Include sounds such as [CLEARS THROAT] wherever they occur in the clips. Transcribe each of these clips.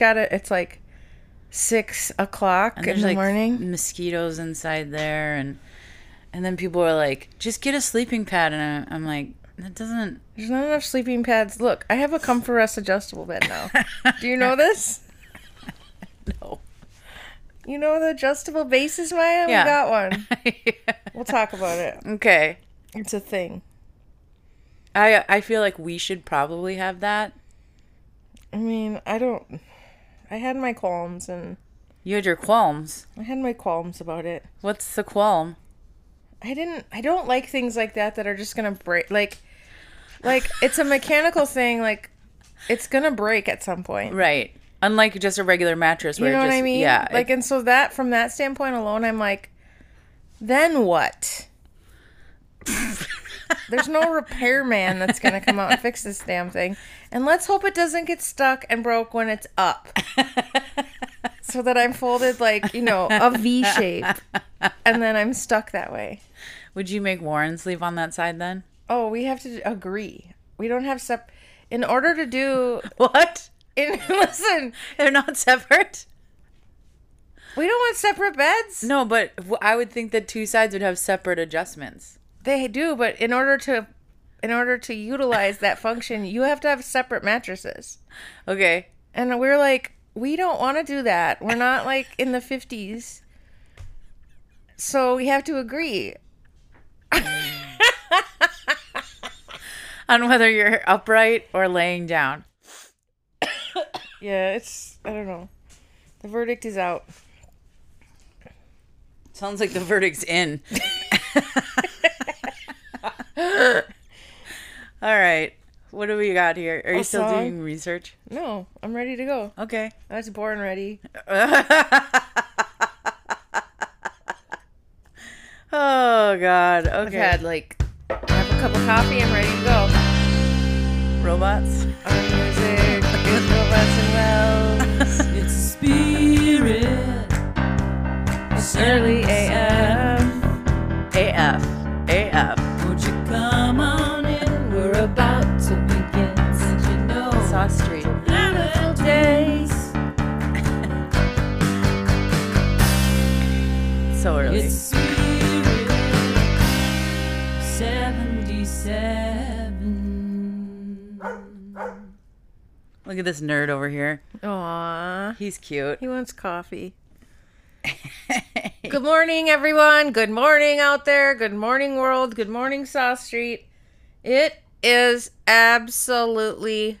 got it. It's like six o'clock And in the like morning. mosquitoes inside there, and and then people are like, just get a sleeping pad, and I, I'm like, that doesn't. There's not enough sleeping pads. Look, I have a [LAUGHS] Comfort Rest adjustable bed now. Do you know [LAUGHS] this? No. You know the adjustable bases, Maya? Yeah. We got one. [LAUGHS] We'll talk about it. okay. It's a thing. I I feel like we should probably have that. I mean, I don't. I had my qualms, and You had your qualms. I had my qualms about it. What's the qualm? I didn't. I don't like things like that that are just gonna break. Like, like it's a mechanical thing. Like, it's gonna break at some point. Right. Unlike just a regular mattress, You know it what I mean? Yeah. Like, and so that from that standpoint alone, I'm like, then what? [LAUGHS] There's no repairman that's gonna come out and fix this damn thing, and let's hope it doesn't get stuck and broke when it's up, [LAUGHS] so that I'm folded like you know a V shape, and then I'm stuck that way. would you make Warren sleep on that side then? Oh, we have to agree. We don't have sep. In order to do, [LAUGHS] What? in, [LAUGHS] listen, They're not separate. we don't want separate beds. No, but I would think that two sides would have separate adjustments. They do, but in order to in order to utilize that function, you have to have separate mattresses. Okay. And we're like, we don't want to do that. We're not like in the 50s. So we have to agree. [LAUGHS] On whether you're upright or laying down. [COUGHS] Yeah, it's I don't know. The verdict is out. Sounds like the verdict's in. [LAUGHS] [LAUGHS] All right. What do we got here? Are you A still song? doing research? No, I'm ready to go. Okay. I was born ready. [LAUGHS] Oh God. Okay I've Okay. had like I have a cup of coffee. I'm ready to go. robots. Our music is robots and wells. [LAUGHS] It's a spirit. It's early AM. AF. AF. Won't come on in? We're about to begin. Did you know? Sauce Street. Beautiful days. [LAUGHS] So early. It's spirit. 77. Look at this nerd over here. Aww. He's cute. He wants coffee. [LAUGHS] [LAUGHS] Good morning, everyone. Good morning out there. Good morning, world. Good morning, South Street. It is absolutely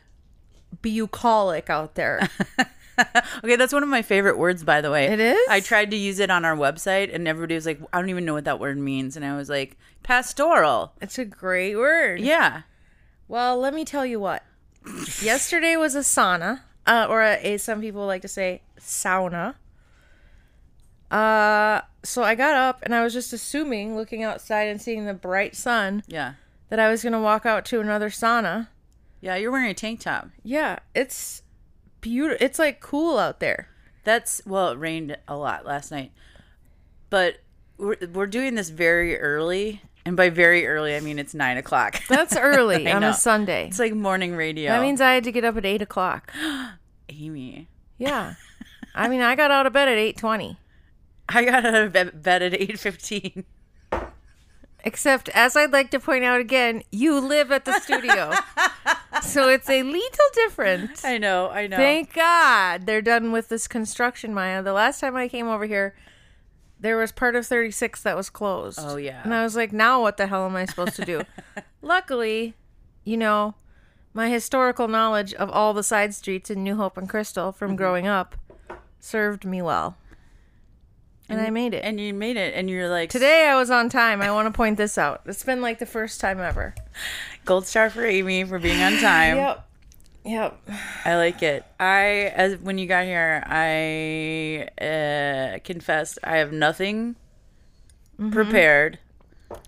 bucolic out there. [LAUGHS] okay, that's one of my favorite words, by the way. It is? I tried to use it on our website, and everybody was like, "I don't even know what that word means," and I was like, "Pastoral." it's a great word. Yeah. Well, let me tell you what. [LAUGHS] Yesterday was a sauna, uh, or a, a some people like to say sauna. Uh, so I got up and I was just assuming, looking outside and seeing the bright sun, Yeah. that I was gonna walk out to another sauna. Yeah. You're wearing a tank top. Yeah, it's beautiful. It's like cool out there. That's well, it rained a lot last night, but we're we're doing this very early, and by very early I mean it's nine o'clock. That's early [LAUGHS] I on know. a Sunday. It's like morning radio. That means I had to get up at eight o'clock. [GASPS] Amy. Yeah, I mean I got out of bed at eight twenty. I got out of bed at eight fifteen. Except, as I'd like to point out again, you live at the studio. [LAUGHS] so it's a little different. I know. I know. Thank God they're done with this construction, Maya. The last time I came over here, there was part of 36 that was closed. Oh, yeah. And I was like, now what the hell am I supposed to do? [LAUGHS] Luckily, you know, my historical knowledge of all the side streets in New Hope and Crystal from Mm-hmm. growing up served me well. And, I made it. and you made it, and you're like Today I was on time. I want to point this out. It's been like the first time ever. gold star for Amy for being on time. Yep. Yep. I like it. I as when you got here, I uh, confessed I have nothing prepared.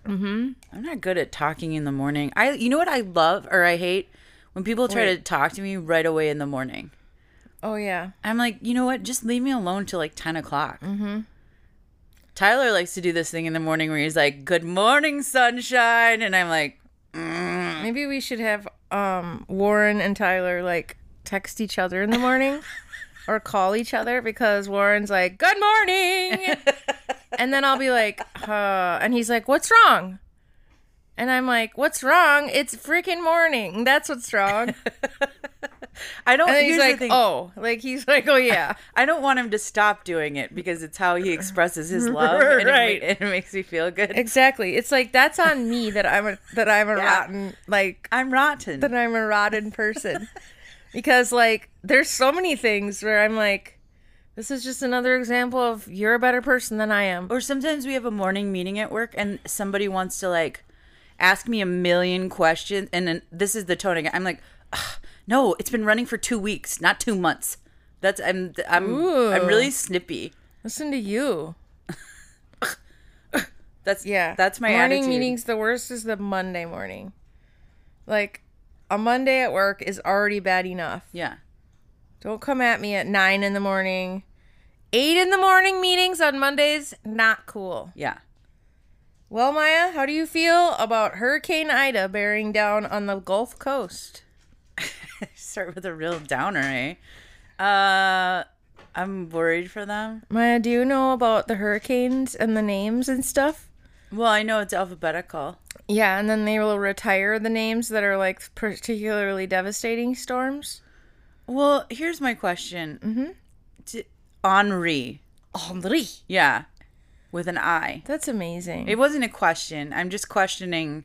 Mm-hmm. I'm not good at talking in the morning. I you know what I love or I hate when people try to talk to me right away in the morning. Oh yeah. I'm like, you know what? Just leave me alone till like ten o'clock. Mm-hmm. Tyler likes to do this thing in the morning where he's like, "Good morning, sunshine," and I'm like, Maybe we should have um Warren and Tyler like text each other in the morning [LAUGHS] or call each other because Warren's like, "Good morning," [LAUGHS] and then I'll be like, "Uh," and he's like, "What's wrong?" And I'm like, "What's wrong? It's freaking morning. That's what's wrong." [LAUGHS] I don't. And he's like. "Oh," like he's like, "Oh yeah." I don't want him to stop doing it because it's how he expresses his love, [LAUGHS] and it, Right. ma- it makes me feel good. Exactly. It's like that's on me that I'm a that I'm a Yeah. rotten like I'm rotten. that I'm a rotten person. [LAUGHS] because like there's so many things where I'm like this is just another example of you're a better person than I am. Or sometimes we have a morning meeting at work and somebody wants to like ask me a million questions and then this is the tone again. I'm like, "Ugh, no, it's been running for two weeks, not two months. That's I'm I'm I'm really snippy. Listen to you. [LAUGHS] That's Yeah. That's my morning attitude. meetings the worst is the Monday morning. Like a Monday at work is already bad enough. Yeah. Don't come at me at nine in the morning. Eight in the morning meetings on Mondays, not cool. Yeah. Well, Maya, how do you feel about Hurricane Ida bearing down on the Gulf Coast? [LAUGHS] Start with a real downer, eh? Uh I'm worried for them. Maya, do you know about the hurricanes and the names and stuff? Well, I know it's alphabetical. Yeah, and then they will retire the names that are like particularly devastating storms. Well, here's my question. Mm-hmm. Henri. Henri. Yeah. With an I. That's amazing. It wasn't a question. I'm just questioning.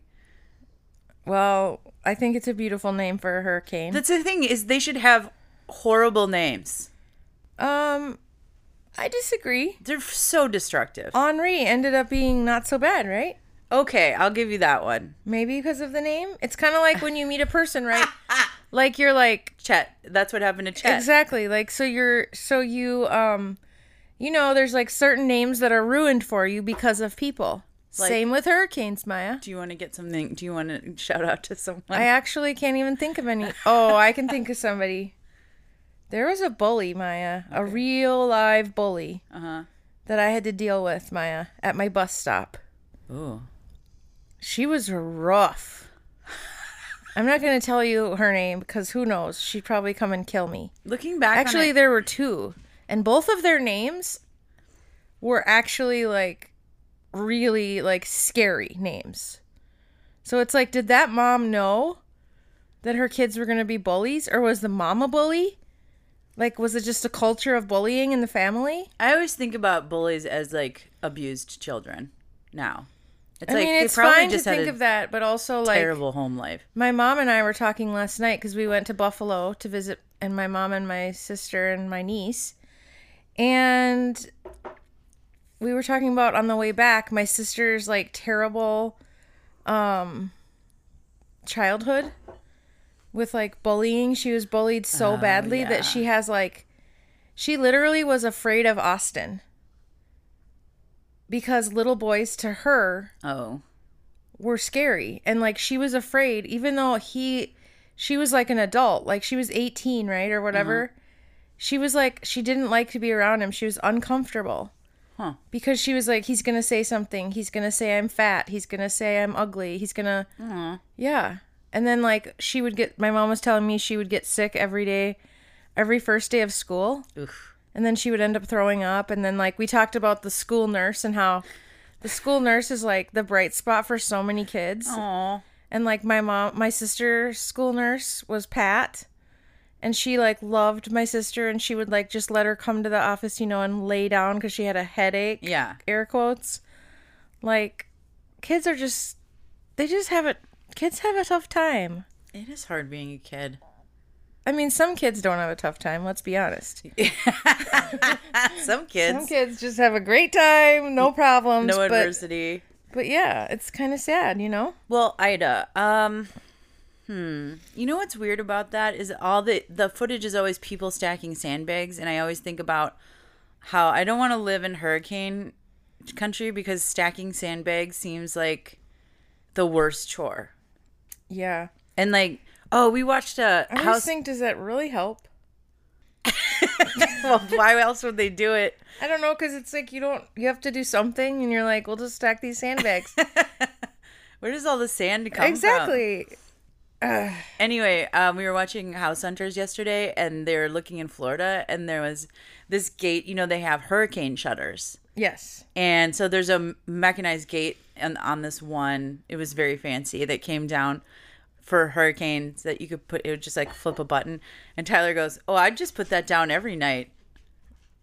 Well, I think it's a beautiful name for a hurricane. That's the thing is they should have horrible names. um, I disagree. They're so destructive. Henri ended up being not so bad, right? Okay, I'll give you that one. Maybe because of the name. It's kind of like when you meet a person, right? [LAUGHS] like you're like Chet. That's what happened to Chet. Exactly. Like so you're so you um you know there's like certain names that are ruined for you because of people. Like- Same with hurricanes, Maya. Do you want to get something? Do you want to [LAUGHS] shout out to someone? I actually can't even think of any. Oh, I can think of somebody. There was a bully, Maya, a real live bully uh huh. that I had to deal with, Maya, at my bus stop. Ooh. She was rough. I'm not going to tell you her name because who knows? She'd probably come and kill me. Looking back, Actually, it- there were two, and both of their names were actually like really like scary names. So it's like, did that mom know that her kids were going to be bullies, or was the mom a bully? Like, was it just a culture of bullying in the family? I always think about bullies as like abused children. Now, it's I like mean, it's fine to think of that, but also like terrible home life. My mom and I were talking last night because we went to Buffalo to visit, and my mom and my sister and my niece. And we were talking about on the way back my sister's like terrible um childhood with like bullying. She was bullied so badly yeah. that she has like she literally was afraid of Austin. Because little boys to her Oh, were scary and like she was afraid even though he she was like an adult like she was 18 right or whatever she was like she didn't like to be around him she was uncomfortable Huh. because she was like he's gonna say something he's gonna say i'm fat he's gonna say i'm ugly he's gonna Aw. yeah and then like she would get my mom was telling me she would get sick every day every first day of school Oof. and then she would end up throwing up and then like we talked about the school nurse and how the school nurse is like the bright spot for so many kids Aw. and like my mom my sister's school nurse was pat and she like loved my sister and she would like just let her come to the office you know and lay down because she had a headache Yeah. air quotes like kids are just they just have it kids have a tough time It is hard being a kid. i mean some kids don't have a tough time let's be honest [LAUGHS] Some kids, some kids just have a great time no problems no but, adversity. but yeah it's kind of sad you know Well, Ida, um, hmm. You know what's weird about that is all the the footage is always people stacking sandbags, and I always think about how I don't want to live in hurricane country because stacking sandbags seems like the worst chore. yeah And like, oh, we watched a i just house. think does that really help [LAUGHS] well, why else would they do it? I don't know because it's like you don't you have to do something and you're like we'll just stack these sandbags [LAUGHS] Where does all the sand come from? exactly [SIGHS] Anyway, um, we were watching House Hunters yesterday, and they were looking in Florida, and there was this gate. You know, they have hurricane shutters, Yes. and so there's a mechanized gate on on this one. It was very fancy that came down for hurricanes that you could put. It would just like flip a button, and Tyler goes, "Oh, I'd just put that down every night."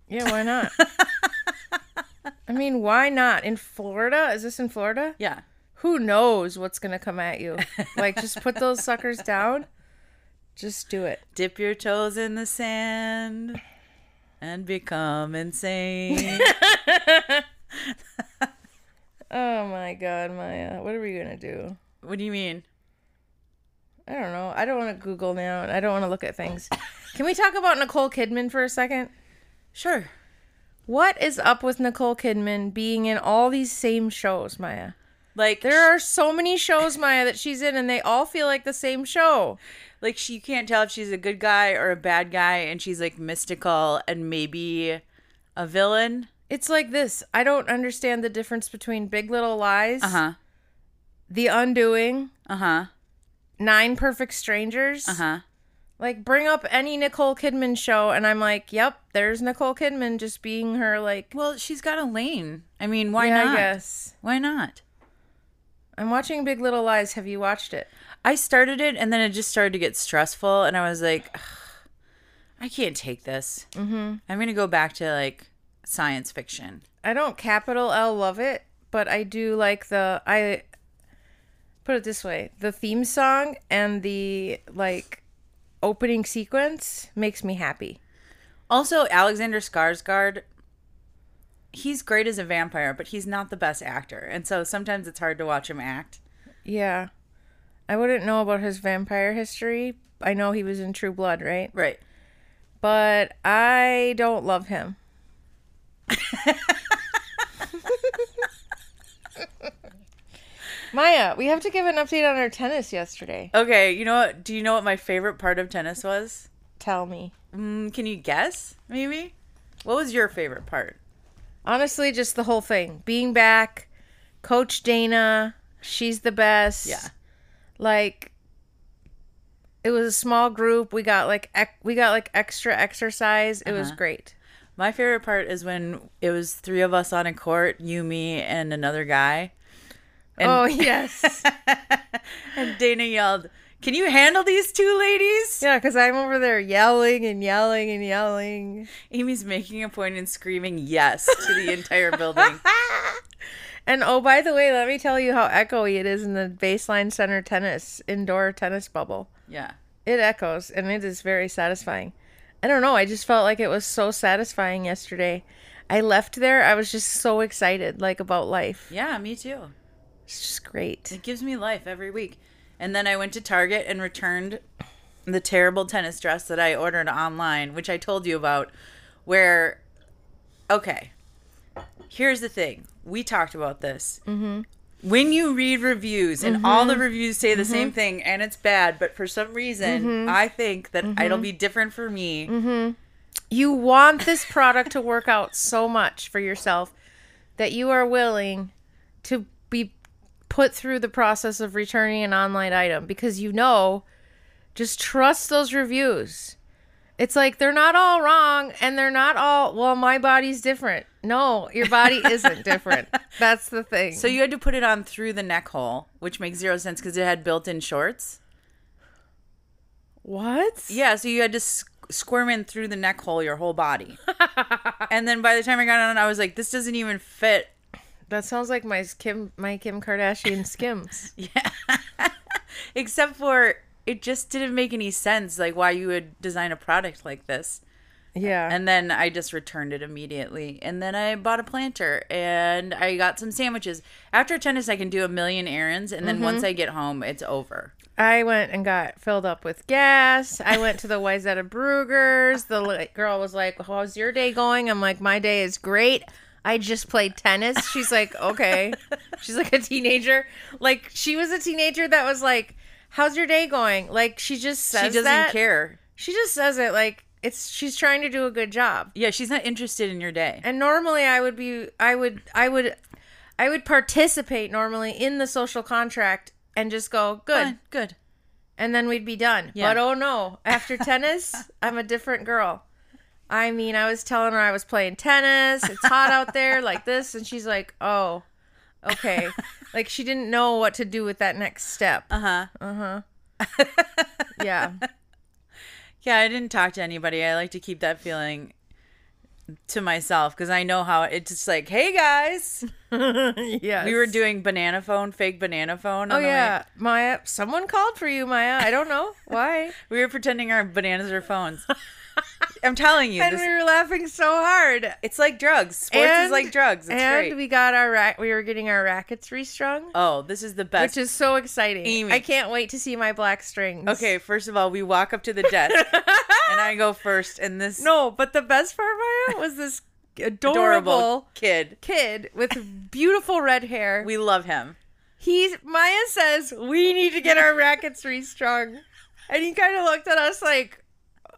Yeah, why not? [LAUGHS] I mean, why not? In Florida? Is this in Florida? Yeah, Who knows what's going to come at you? Like, just put those suckers down. Just do it. dip your toes in the sand and become insane. [LAUGHS] [LAUGHS] Oh my God, Maya. What are we going to do? what do you mean? I don't know. I don't want to Google now. and I don't want to look at things. Can we talk about Nicole Kidman for a second? Sure. What is up with Nicole Kidman being in all these same shows, Maya? Like There are so many shows, Maya, that she's in, and they all feel like the same show. like she you can't tell if she's a good guy or a bad guy and she's like mystical and maybe a villain It's like this. I don't understand the difference between Big Little Lies, uh-huh The Undoing, uh-huh Nine Perfect Strangers. uh-huh Like, bring up any Nicole Kidman show, and I'm like, yep, there's Nicole Kidman just being her, like, well she's got a lane i mean why yeah, not I guess. why not I'm watching Big Little Lies. Have you watched it? i started it and then it just started to get stressful and i was like i can't take this mm-hmm. i'm gonna go back to like science fiction I don't capital L love it, but I do like the I put it this way, the theme song and the like opening sequence makes me happy. also alexander skarsgård he's great as a vampire but he's not the best actor and so sometimes it's hard to watch him act Yeah. I wouldn't know about his vampire history. I know he was in True Blood, right? right But I don't love him. Maya, we have to give an update on our tennis yesterday. Okay, you know what? Do you know what my favorite part of tennis was? Tell me. Mm, can you guess? Maybe. What was your favorite part? Honestly, just the whole thing. Being back, Coach Dana, she's the best. Yeah. Like it was a small group. We got like ec- we got like extra exercise. It was uh-huh. great. My favorite part is when it was three of us on a court, you, me, and another guy. And, oh, yes. [LAUGHS] and Dana yelled, "Can you handle these two ladies?" yeah, cuz I'm over there yelling and yelling and yelling. Amy's making a point and screaming yes to the entire building. [LAUGHS] And oh, by the way, let me tell you how echoey it is in the baseline center tennis indoor tennis bubble. Yeah. It echoes and it is very satisfying. I don't know, I just felt like it was so satisfying yesterday. I left there, I was just so excited like about life. Yeah, me too. It's just great. It gives me life every week. And then I went to Target and returned the terrible tennis dress that I ordered online, which I told you about. Where, okay, here's the thing. We talked about this. Mm-hmm. When you read reviews and all the mm-hmm. reviews say the same mm-hmm. thing and it's bad, but for some reason, mm-hmm. I think that it'll be different for me. You want this product to work out so much for yourself that you are willing to put through the process of returning an online item because you know just trust those reviews. It's like they're not all wrong and they're not all well my body's different. No, your body [LAUGHS] isn't different. That's the thing. So you had to put it on through the neck hole, which makes zero sense because it had built-in shorts. what? Yeah, so you had to squirm in through the neck hole your whole body. [LAUGHS] and then by the time I got on, I was like, this doesn't even fit. That sounds like my Kim my Kim Kardashian skims. [LAUGHS] Yeah. [LAUGHS] Except for it just didn't make any sense, like why you would design a product like this. Yeah. And then I just returned it immediately. And then I bought a planter and I got some sandwiches. After tennis, I can do a million errands. And then mm-hmm. once I get home, it's over. I went and got filled up with gas. I went to the Wayzata Bruegger's. The girl was like, "How's your day going?" I'm like, "My day is great. I just played tennis." She's like, "Okay." She's like a teenager. Like she was a teenager that was like, "How's your day going?" Like she just says she doesn't that. care. She just says it like it's she's trying to do a good job. Yeah, she's not interested in your day. And normally I would be I would I would I would participate normally in the social contract and just go, "Good." Fine, good. and then we'd be done. Yeah. But oh no, after tennis, [LAUGHS] I'm a different girl. I mean, I was telling her I was playing tennis. It's hot out there, [LAUGHS] like this, and she's like, "Oh, okay." like she didn't know what to do with that next step. Uh huh. Uh huh. yeah, [LAUGHS] Yeah, I didn't talk to anybody. I like to keep that feeling to myself because I know how it's just like, hey guys, [LAUGHS] yeah. we were doing banana phone, fake banana phone. Oh on the way- yeah, Maya. Someone called for you, Maya. I don't know why. we were pretending our bananas are phones. [LAUGHS] I'm telling you, and this, we were laughing so hard. it's like drugs. Sports is like drugs. It's and great. we got our rack. We were getting our rackets restrung, oh, this is the best. which is so exciting. Amy. I can't wait to see my black strings. okay, first of all, we walk up to the desk [LAUGHS] and I go first, and this No, but the best part, Maya, was this adorable, adorable kid. kid with beautiful red hair. We love him. He's Maya says we need to get our rackets restrung, and he kind of looked at us like,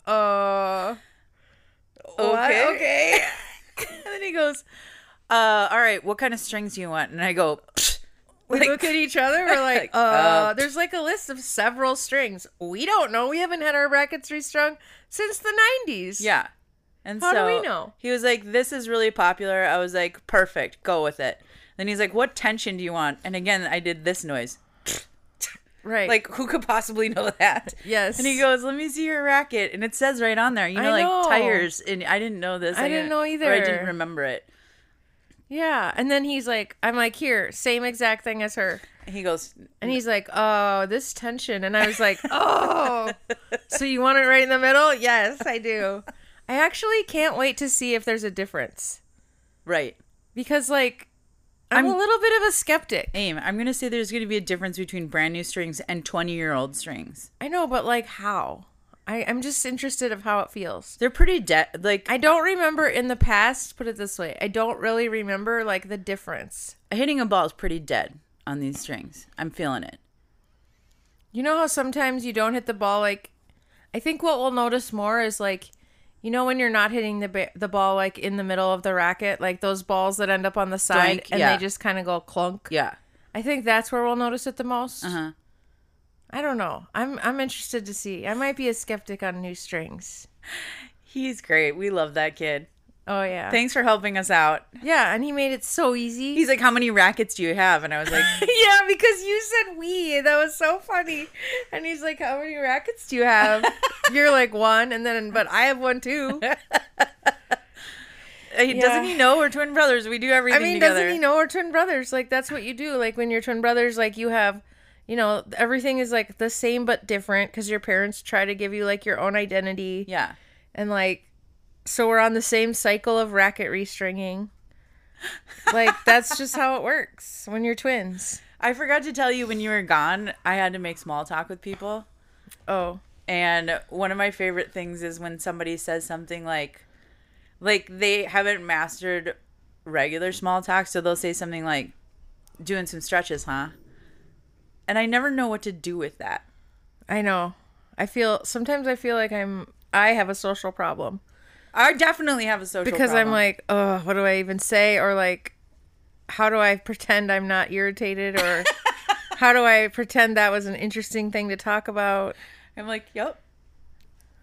uh, what? Okay. okay. [LAUGHS] And then he goes, uh, all right, what kind of strings do you want? And I go, We like- look at each other. We're [LAUGHS] like, Like, uh, uh, there's like a list of several strings. We don't know. We haven't had our brackets restrung since the 90s. yeah. And How do so we know? He was like, this is really popular. I was like, perfect, go with it. Then he's like, what tension do you want? And again, I did this noise. Right. Like, who could possibly know that? yes. And he goes, "Let me see your racket," and it says right on there, you I know, like know. tires. And I didn't know this. I didn't know Or I didn't remember it. yeah. And then he's like, I'm like, here, same exact thing as her. And he goes, And he's like, oh, this tension. And I was like, oh, [LAUGHS] so you want it right in the middle? Yes, I do. I actually can't wait to see if there's a difference "Right, because, like, I'm, I'm- a little bit of a skeptic. aim." I'm gonna say there's gonna be a difference between brand new strings and 20 year old strings. I know, but like, how? I, I'm just interested of how it feels. They're pretty dead. Like I don't remember in the past, put it this way, I don't really remember like the difference. hitting a ball is pretty dead on these strings. I'm feeling it. You know how sometimes you don't hit the ball like I think what we'll notice more is like you know when you're not hitting the ba- the ball like in the middle of the racket, like those balls that end up on the side Doink, and yeah. they just kind of go clunk. Yeah. I think that's where we'll notice it the most. Uh huh. I don't know. I'm I'm interested to see. I might be a skeptic on new strings. He's great. We love that kid. Oh yeah. Thanks for helping us out. yeah, and he made it so easy. He's like, "How many rackets do you have?" And I was like, [LAUGHS] yeah, because you said we. That was so funny. And he's like, "How many rackets do you have?" [LAUGHS] You're like one, and then but I have one too. [LAUGHS] Uh, he, Yeah. "Doesn't he know we're twin brothers? We do everything. I mean, together." doesn't he know we're twin brothers? Like that's what you do. Like when you're twin brothers, like you have, you know, everything is like the same but different because your parents try to give you like your own identity, Yeah. and like, so we're on the same cycle of racket restringing. Like that's just how it works when you're twins. [LAUGHS] I forgot to tell you when you were gone, I had to make small talk with people. Oh, And one of my favorite things is when somebody says something like like they haven't mastered regular small talk, so they'll say something like doing some stretches, huh? And I never know what to do with that. I know. I feel sometimes I feel like I'm I have a social problem. I definitely have a social because I'm like, oh, what do I even say? Or like, how do I pretend I'm not irritated? Or [LAUGHS] how do I pretend that was an interesting thing to talk about? I'm like, yep.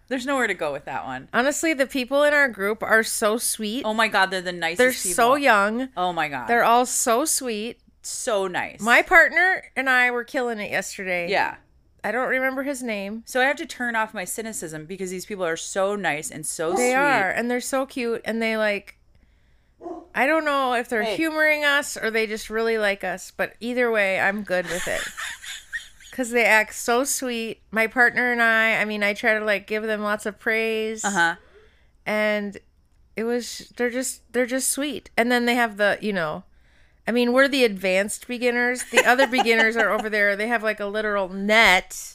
There's nowhere to go with that one. Honestly, the people in our group are so sweet. Oh my god, they're the nicest They're people. so young. Oh my god. They're all so sweet. so nice. My partner and I were killing it yesterday. Yeah. I don't remember his name. So I have to turn off my cynicism because these people are so nice and so sweet. They sweet. are, and they're so cute, and they like. I don't know if they're Hey. humoring us or they just really like us, but either way, I'm good with it. [LAUGHS] Cause they act so sweet. My partner and I, I mean, I try to like give them lots of praise, Uh-huh. and it was they're just they're just sweet. And then they have the you know, I mean, we're the advanced beginners. The other [LAUGHS] beginners are over there. They have like a literal net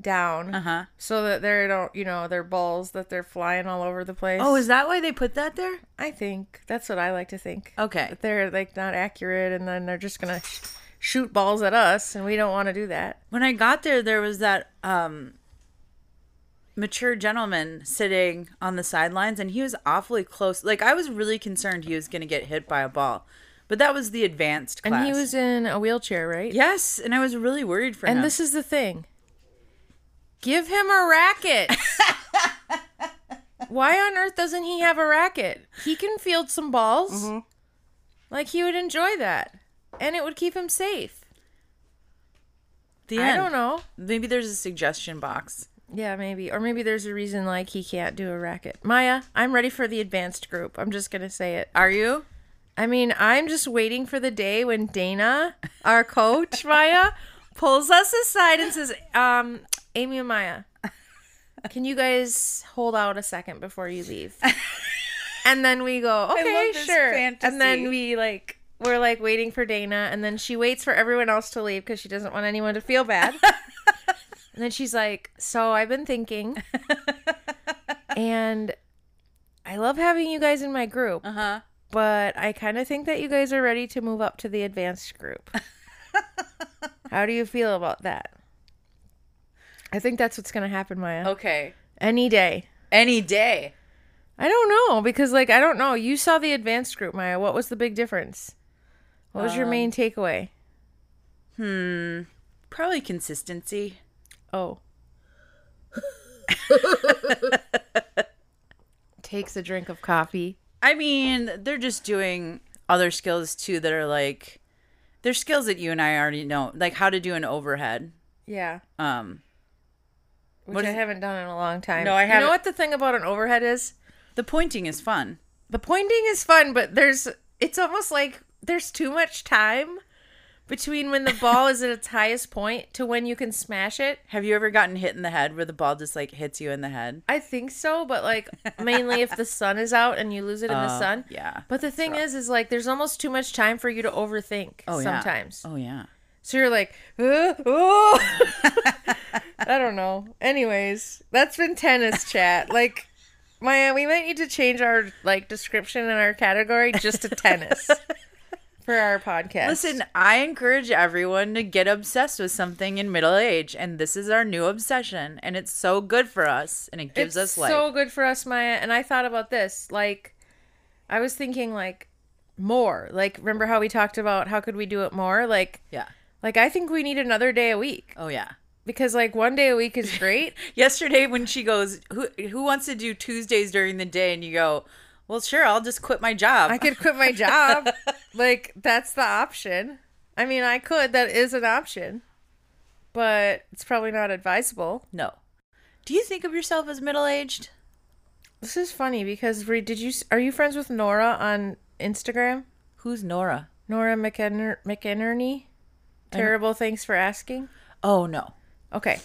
down Uh-huh. so that they don't, you know, their balls that they're flying all over the place. Oh, is that why they put that there? I think that's what I like to think. Okay. That they're like not accurate, and then they're just gonna sh- shoot balls at us, and we don't want to do that. When I got there, there was that um mature gentleman sitting on the sidelines and he was awfully close. Like I was really concerned he was going to get hit by a ball. But that was the advanced class. And he was in a wheelchair, right? Yes, and I was really worried for him. And this is the thing. Give him a racket. [LAUGHS] Why on earth doesn't he have a racket? He can field some balls. Mm-hmm. Like he would enjoy that. And it would keep him safe. The I end. don't know. Maybe there's a suggestion box. Yeah, maybe. Or maybe there's a reason like he can't do a racket. Maya, I'm ready for the advanced group. I'm just going to say it. Are you? I mean, I'm just waiting for the day when Dana, our coach, [LAUGHS] Maya, pulls us aside and says, um, Amy and Maya, can you guys hold out a second before you leave? And then we go, [LAUGHS] okay, sure. fantasy. And then we like, we're like waiting for Dana, and then she waits for everyone else to leave because she doesn't want anyone to feel bad. [LAUGHS] and then she's like, so I've been thinking, and I love having you guys in my group Uh huh. But I kind of think that you guys are ready to move up to the advanced group. [LAUGHS] How do you feel about that? I think that's what's going to happen, Maya. Okay. Any day. Any day. I don't know because, like, I don't know. You saw the advanced group, Maya. What was the big difference? What was your main takeaway? Hmm. Probably consistency. Oh. [LAUGHS] Takes a drink of coffee. I mean, they're just doing other skills too that are like they're skills that you and I already know, like how to do an overhead. Yeah. Um, Which What I haven't done in a long time. No, I haven't- You know what the thing about an overhead is? the pointing is fun. the pointing is fun, but there's it's almost like there's too much time between when the ball is at its highest point to when you can smash it. Have you ever gotten hit in the head where the ball just like hits you in the head? I think so, but like mainly if the sun is out and you lose it in the Uh, sun. Yeah. But the thing is, is like there's almost too much time for you to overthink Oh yeah. sometimes. Oh yeah. So you're like, oh. [LAUGHS] I don't know. Anyways, that's been tennis chat. [LAUGHS] Like, Maya, we might need to change our like description in our category just to tennis [LAUGHS] for our podcast. Listen, I encourage everyone to get obsessed with something in middle age, and this is our new obsession, and it's so good for us, and it gives it's us life. so good for us, Maya. And I thought about this. Like, I was thinking like more. Like, remember how we talked about how could we do it more? Like, yeah. like I think we need another day a week Oh yeah. because like one day a week is [LAUGHS] great. Yesterday when she goes, who who wants to do Tuesdays during the day, and you go, well, sure, I'll just quit my job. I could quit my job. [LAUGHS] like that's the option. I mean, I could. That is an option. But it's probably not advisable. no. Do you think of yourself as middle aged? This is funny because Reed, did you are you friends with Nora on Instagram? Who's Nora? Nora McInner- McInerney? Terrible, thanks for asking. Oh no. Okay.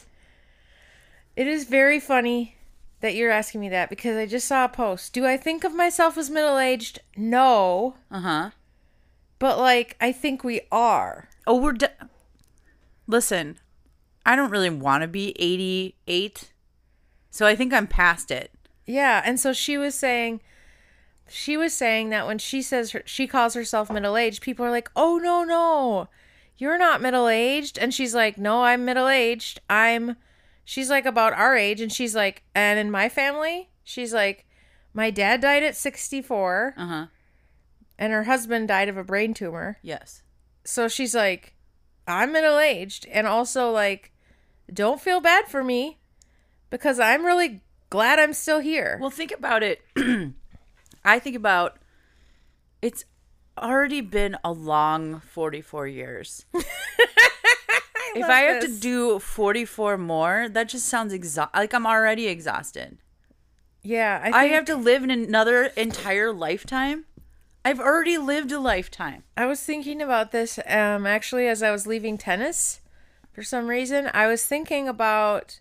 It is very funny that you're asking me that because I just saw a post. Do I think of myself as middle aged? No. Uh huh. But like I think we are. Oh, we're. D- Listen, I don't really want to be eighty eight, so I think I'm past it. Yeah, and so she was saying she was saying that when she says her, she calls herself middle-aged, people are like, "Oh no, no. You're not middle-aged." And she's like, "No, I'm middle-aged. I'm She's like about our age and she's like, "And in my family, she's like, my dad died at 64 Uh huh. and her husband died of a brain tumor." Yes. So she's like, "I'm middle-aged and also like don't feel bad for me because I'm really glad I'm still here." Well, think about it. [CLEARS THROAT] I think about it's already been a long 44 years. [LAUGHS] if I have to do 44 more, that just sounds exhausted. Like I'm already exhausted. Yeah, I, I have to live in another entire lifetime. I've already lived a lifetime. I was thinking about this um actually as I was leaving tennis for some reason. I was thinking about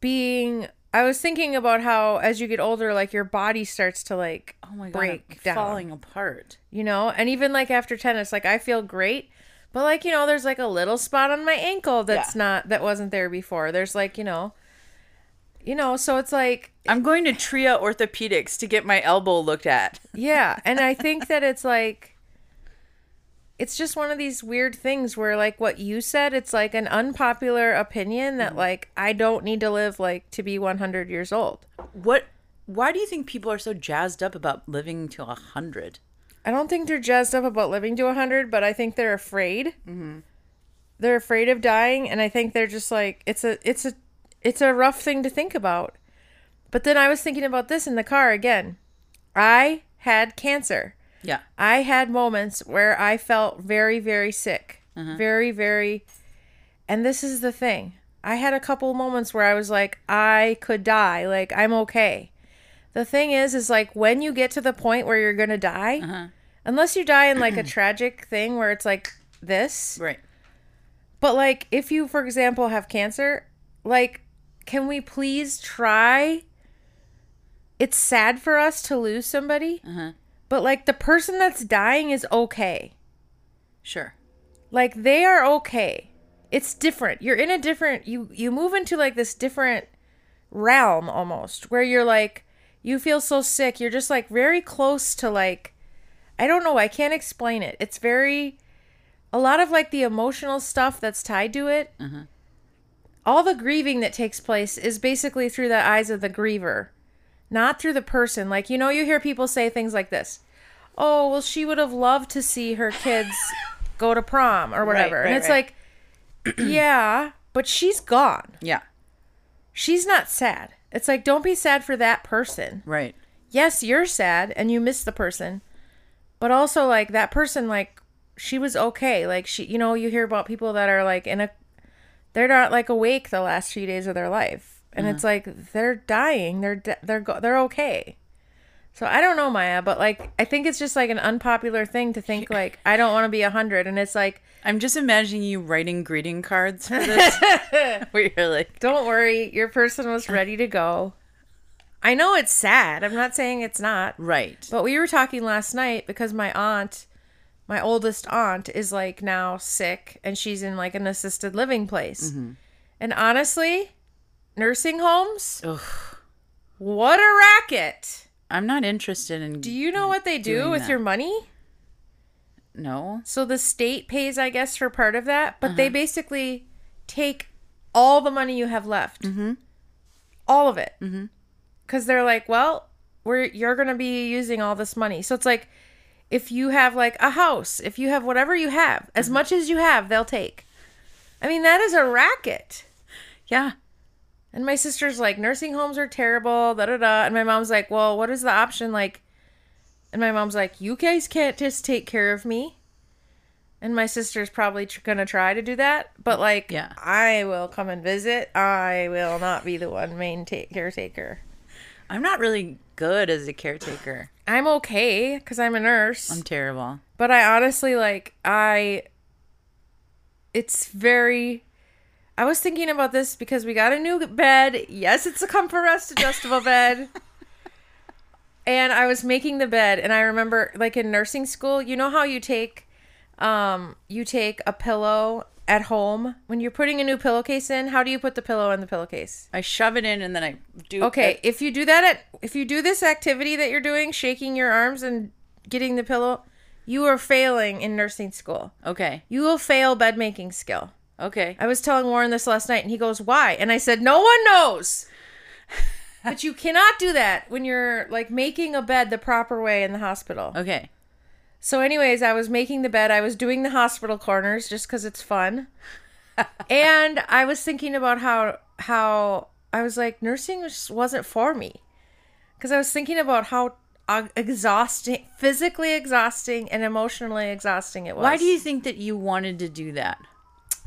being I was thinking about how as you get older like your body starts to like Oh my god, break I'm down. falling apart. you know? And even like after tennis like I feel great, but like you know there's like a little spot on my ankle that's Yeah. not that wasn't there before. There's like, you know, you know, so it's like I'm going to Tria Orthopedics to get my elbow looked at. Yeah, and I [LAUGHS] think that it's like it's just one of these weird things where like what you said, it's like an unpopular opinion that mm-hmm. like I don't need to live like to be 100 years old. What why do you think people are so jazzed up about living to a 100? I don't think they're jazzed up about living to 100, but I think they're afraid mm-hmm. they're afraid of dying and I think they're just like it's a it's a it's a rough thing to think about. But then I was thinking about this in the car again. I had cancer. Yeah. I had moments where I felt very, very sick. Uh-huh. Very, very. And this is the thing. I had a couple moments where I was like, I could die. Like, I'm okay. The thing is, is like when you get to the point where you're to die, uh-huh. unless you die in like a [CLEARS THROAT] tragic thing where it's like this, Right. but like if you, for example, have cancer, like, can we please try? It's sad for us to lose somebody, uh-huh. but like the person that's dying is okay. Sure. Like they are okay. It's different. You're in a different you you move into like this different realm almost where you're like you feel so sick. You're just like very close to like I don't know, I can't explain it. It's very a lot of like the emotional stuff that's tied to it. Mm-hmm. All the grieving that takes place is basically through the eyes of the griever, not through the person. Like, you know, you hear people say things like this Oh, well, she would have loved to see her kids go to prom or [LAUGHS] whatever. right, and it's right. like, [CLEARS THROAT] yeah, but she's gone. Yeah. She's not sad. It's like, don't be sad for that person Right. yes, you're sad and you miss the person, but also like that person, like she was okay. Like she, you know, you hear about people that are like in a, they're not like awake the last few days of their life, and it's like they're dying. They're de- they're go- they're okay. So I don't know, Maya, but like I think it's just like an unpopular thing to think like I don't want to be a hundred, and it's like I'm just imagining you writing greeting cards for this. [LAUGHS] [LAUGHS] where you're like, don't worry, your person was ready to go. I know it's sad. I'm not saying it's not. right. But we were talking last night because my aunt, my oldest aunt, is like now sick and she's in like an assisted living place. Mm-hmm. And honestly, nursing homes, Ugh. what a racket. I'm not interested in. Do you know what they do with that. your money? No. So the state pays, I guess, for part of that, but they uh-huh. basically take all the money you have left, mm-hmm. all of it, mm-hmm. because they're like, well, we're you're gonna be using all this money. So it's like, if you have like a house, if you have whatever you have, as mm-hmm. much as you have, they'll take. I mean, that is a racket. Yeah. And my sister's like, nursing homes are terrible, da da da. And my mom's like, well, what is the option? Like, and my mom's like, you guys can't just take care of me. And my sister's probably tr- gonna try to do that, but like, Yeah. I will come and visit. I will not be the one main ta- caretaker. I'm not really good as a caretaker. I'm okay because I'm a nurse, I'm terrible. but I honestly like I. It's very. I was thinking about this because we got a new bed. Yes, it's a comfort rest adjustable bed. [LAUGHS] And I was making the bed and I remember like in nursing school, you know how you take um you take a pillow at home when you're putting a new pillowcase in, how do you put the pillow in the pillowcase? I shove it in and then I do. Okay, if you do that at if you do this activity that you're doing, shaking your arms and getting the pillow, you are failing in nursing school. Okay. You will fail bed making skill. Okay. I was telling Warren this last night and he goes, "Why?" And I said, "No one knows." [LAUGHS] but you cannot do that when you're like making a bed the proper way in the hospital. Okay. So anyways, I was making the bed. I was doing the hospital corners just cuz it's fun. [LAUGHS] and I was thinking about how how I was like nursing just wasn't for me. Cuz I was thinking about how uh, exhausting, physically exhausting and emotionally exhausting it was. Why do you think that you wanted to do that?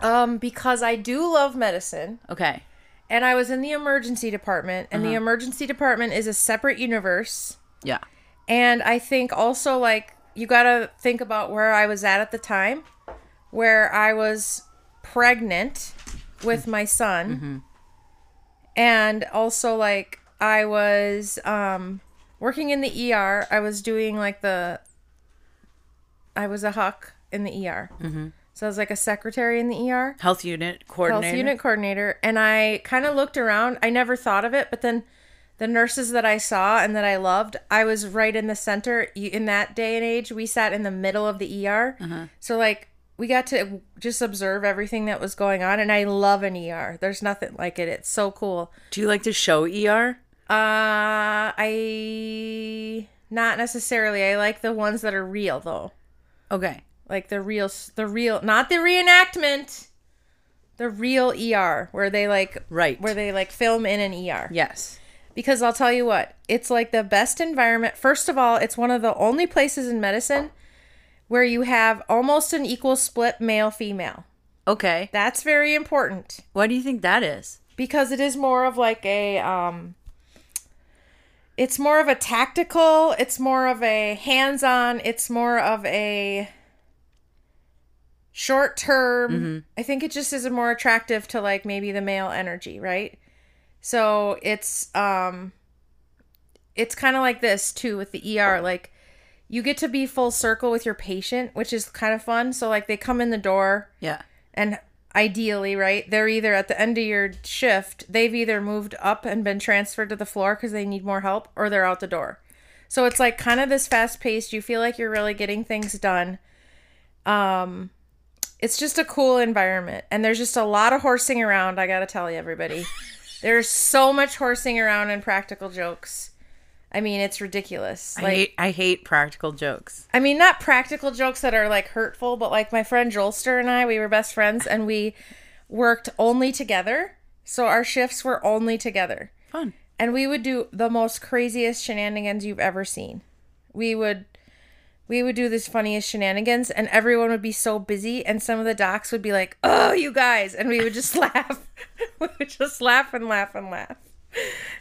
Um because I do love medicine. Okay. and I was in the emergency department, and the emergency department is a separate universe. Yeah. And I think also, like, you got to think about where I was at at the time, where I was pregnant with my son. And also, like, I was um, working in the ER. I was doing, like, the. I was a HUC in the ER. Mm-hmm. So I was like a secretary in the ER Health unit coordinator. health unit coordinator. And i kind of looked around. I never thought of it but then the nurses that i saw and that i loved i was right in the center. In that day and age we sat in the middle of the er so like we got to just observe everything that was going on and i love an er there's nothing like it. It's so cool. Do you like to show ER? uh i not necessarily. I like the ones that are real though. Okay. Like the real the real not the reenactment The real ER where they like Right. where they like film in an ER. Yes. Because I'll tell you what, it's like the best environment. First of all, it's one of the only places in medicine where you have almost an equal split male female. Okay. That's very important Why do you think that is? because it is more of like a um it's more of a tactical, it's more of a hands-on, it's more of a short term. I think it just is more attractive to like maybe the male energy, right? So it's um it's kind of like this too with the ER like you get to be full circle with your patient, which is kind of fun. So like they come in the door Yeah. and ideally, right, they're either at the end of your shift, they've either moved up and been transferred to the floor because they need more help, or they're out the door. So it's like kind of this fast paced. You feel like you're really getting things done. Um, it's just a cool environment, and there's just a lot of horsing around. I gotta tell you, everybody, [LAUGHS] there's so much horsing around and practical jokes. I mean, it's ridiculous. I hate I hate practical jokes. I mean, not practical jokes that are like hurtful, but like my friend Jolster and I, we were best friends and we worked only together. So our shifts were only together. Fun. And we would do the most craziest shenanigans you've ever seen. We would we would do this funniest shenanigans and everyone would be so busy and some of the docs would be like, "Oh, you guys." And we would just [LAUGHS] laugh. [LAUGHS] we would just laugh and laugh and laugh.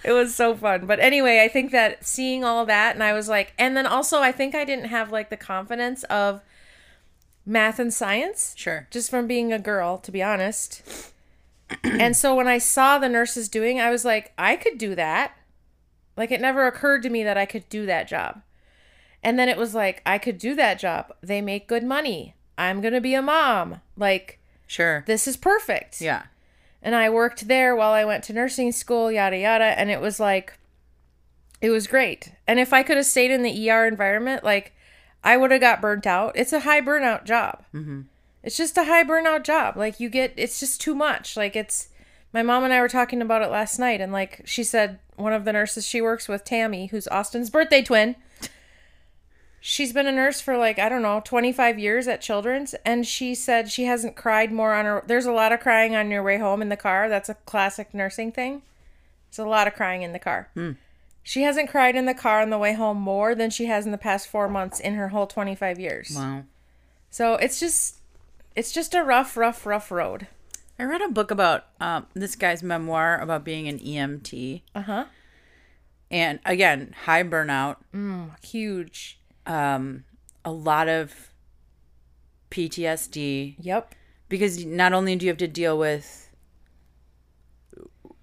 It was so fun. But anyway, I think that seeing all that and I was like and then also I think I didn't have like the confidence of math and science Sure. just from being a girl, to be honest. [CLEARS THROAT] and so when I saw the nurses doing, I was like, I could do that. Like it never occurred to me that I could do that job. And then it was like, I could do that job. They make good money. I'm going to be a mom. Like Sure. this is perfect. Yeah. And I worked there while I went to nursing school, yada yada, and it was like it was great. And if I could have stayed in the ER environment, like I would have got burnt out. It's a high burnout job. Mm-hmm. It's just a high burnout job. Like you get, it's just too much. Like it's. My mom and I were talking about it last night, and like she said, one of the nurses she works with, Tammy, who's Austin's birthday twin. She's been a nurse for like, I don't know, 25 years at Children's. And she said she hasn't cried more on her. There's a lot of crying on your way home in the car. That's a classic nursing thing. There's a lot of crying in the car. She hasn't cried in the car on the way home more than she has in the past four months in her whole 25 years. Wow. So it's just, it's just a rough, rough, rough road. I read a book about um, this guy's memoir about being an EMT. Uh huh. And again, high burnout, Huge. Um, a lot of PTSD, Yep. because not only do you have to deal with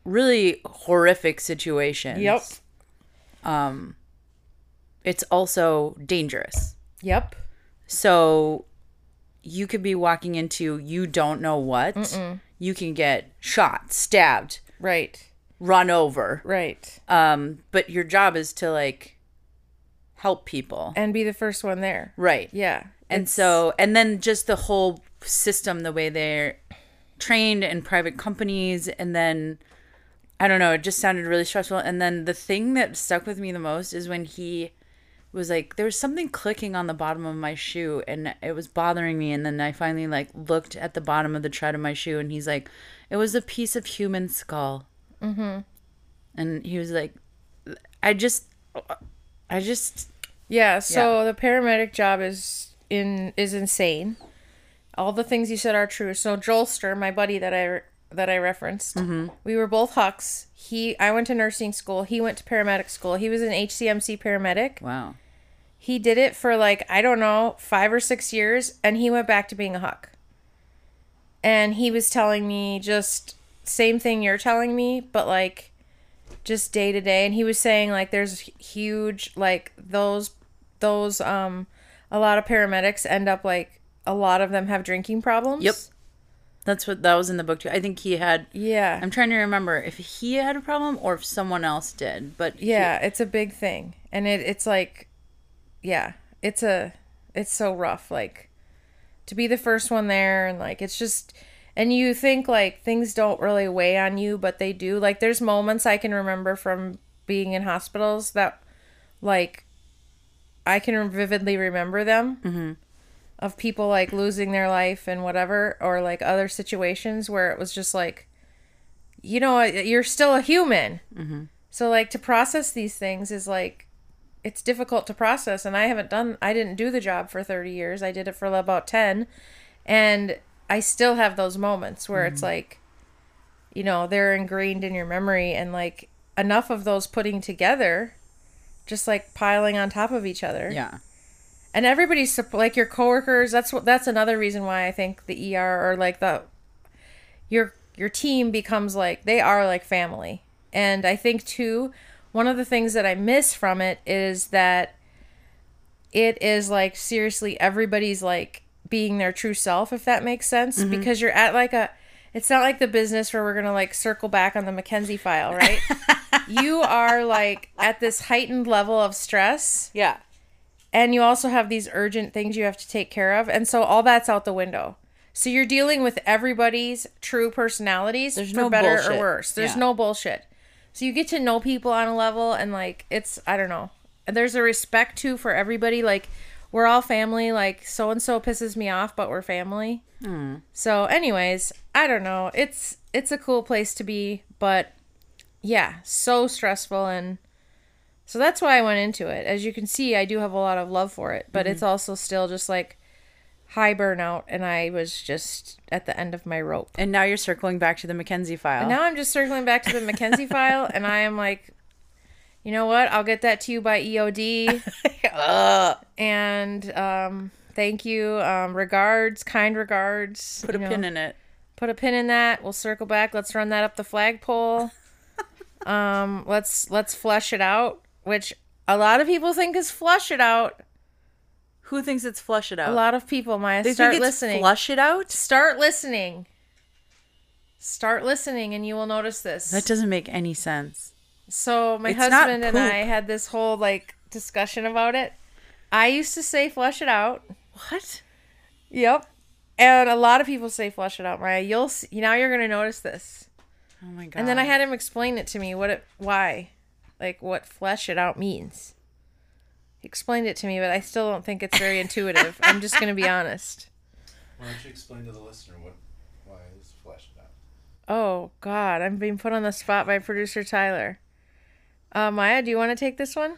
really horrific situations, Yep. Um, it's also dangerous. Yep. So you could be walking into you don't know what. You can get shot, stabbed, Right. run over. Right. Um, but your job is to like help people. And be the first one there. Right. Yeah. And so and then just the whole system, the way they're trained in private companies and then I don't know, it just sounded really stressful. And then the thing that stuck with me the most is when he was like there was something clicking on the bottom of my shoe and it was bothering me and then I finally like looked at the bottom of the tread of my shoe and he's like it was a piece of human skull. Mm-hmm. And he was like I just I just Yeah, so the paramedic job is in is insane. All the things you said are true. So Joelster, my buddy that I that I referenced, mm-hmm. we were both HUCs. He I went to nursing school. He went to paramedic school. He was an HCMC paramedic. wow. He did it for like I don't know five or six years, and he went back to being a HUC. And he was telling me just same thing you're telling me, but like just day to day. And he was saying like there's huge like those those um a lot of paramedics end up like a lot of them have drinking problems. Yep. That's what that was in the book too. I think he had Yeah. I'm trying to remember if he had a problem or if someone else did, but he- Yeah, it's a big thing. And it it's like yeah, it's a it's so rough like to be the first one there and like it's just and you think like things don't really weigh on you, but they do. Like there's moments I can remember from being in hospitals that like I can vividly remember them. Mm-hmm. of people like losing their life and whatever or like other situations where it was just like you know you're still a human so like to process these things is like it's difficult to process and i haven't done i didn't do the job for 30 years i did it for about 10 and i still have those moments where it's like you know they're ingrained in your memory and like enough of those putting together just like piling on top of each other. Yeah. and everybody's like your coworkers that's what that's another reason why i think the er or like the your your team becomes like they are like family. And i think too one of the things that i miss from it is that it is like seriously everybody's like being their true self if that makes sense mm-hmm. because you're at like a it's not like the business where we're gonna like circle back on the McKenzie file right? [LAUGHS] You are like at this heightened level of stress. Yeah. and you also have these urgent things you have to take care of. And so all that's out the window. So you're dealing with everybody's true personalities There's for no better bullshit. or worse. There's Yeah. no bullshit. So you get to know people on a level and like it's i don't know. There's a respect too for everybody. Like we're all family like so and so pisses me off but we're family Hmm. so anyways i don't know it's it's a cool place to be but yeah so stressful and so that's why I went into it. As you can see, I do have a lot of love for it, but Mm-hmm. it's also still just like high burnout, and I was just at the end of my rope. And now you're circling back to the Mackenzie file. And now I'm just circling back to the Mackenzie [LAUGHS] file, and I am like, you know what? I'll get that to you by EOD. [LAUGHS] and um, thank you. Um, regards, kind regards. Put a know. pin in it. put a pin in that. We'll circle back. Let's run that up the flagpole. [LAUGHS] um, let's let's flesh it out, which a lot of people think is flush it out. Who thinks it's flush it out? A lot of people, Maya, they start think it's listening. flush it out? Start listening. Start listening, and you will notice this. That doesn't make any sense. So my It's husband and. I had this whole like discussion about it. I used to say flush it out. What? Yep. And a lot of people say flush it out, Maya. You'll see, now you're gonna notice this. Oh my god. And then I had him explain it to me what it why, like what flush it out means. He explained it to me, but I still don't think it's very intuitive. I'm just gonna be honest. [LAUGHS] Why don't you explain to the listener what why is flesh it out? Oh God, I'm being put on the spot by producer Tyler. Uh, Maya, do you want to take this one?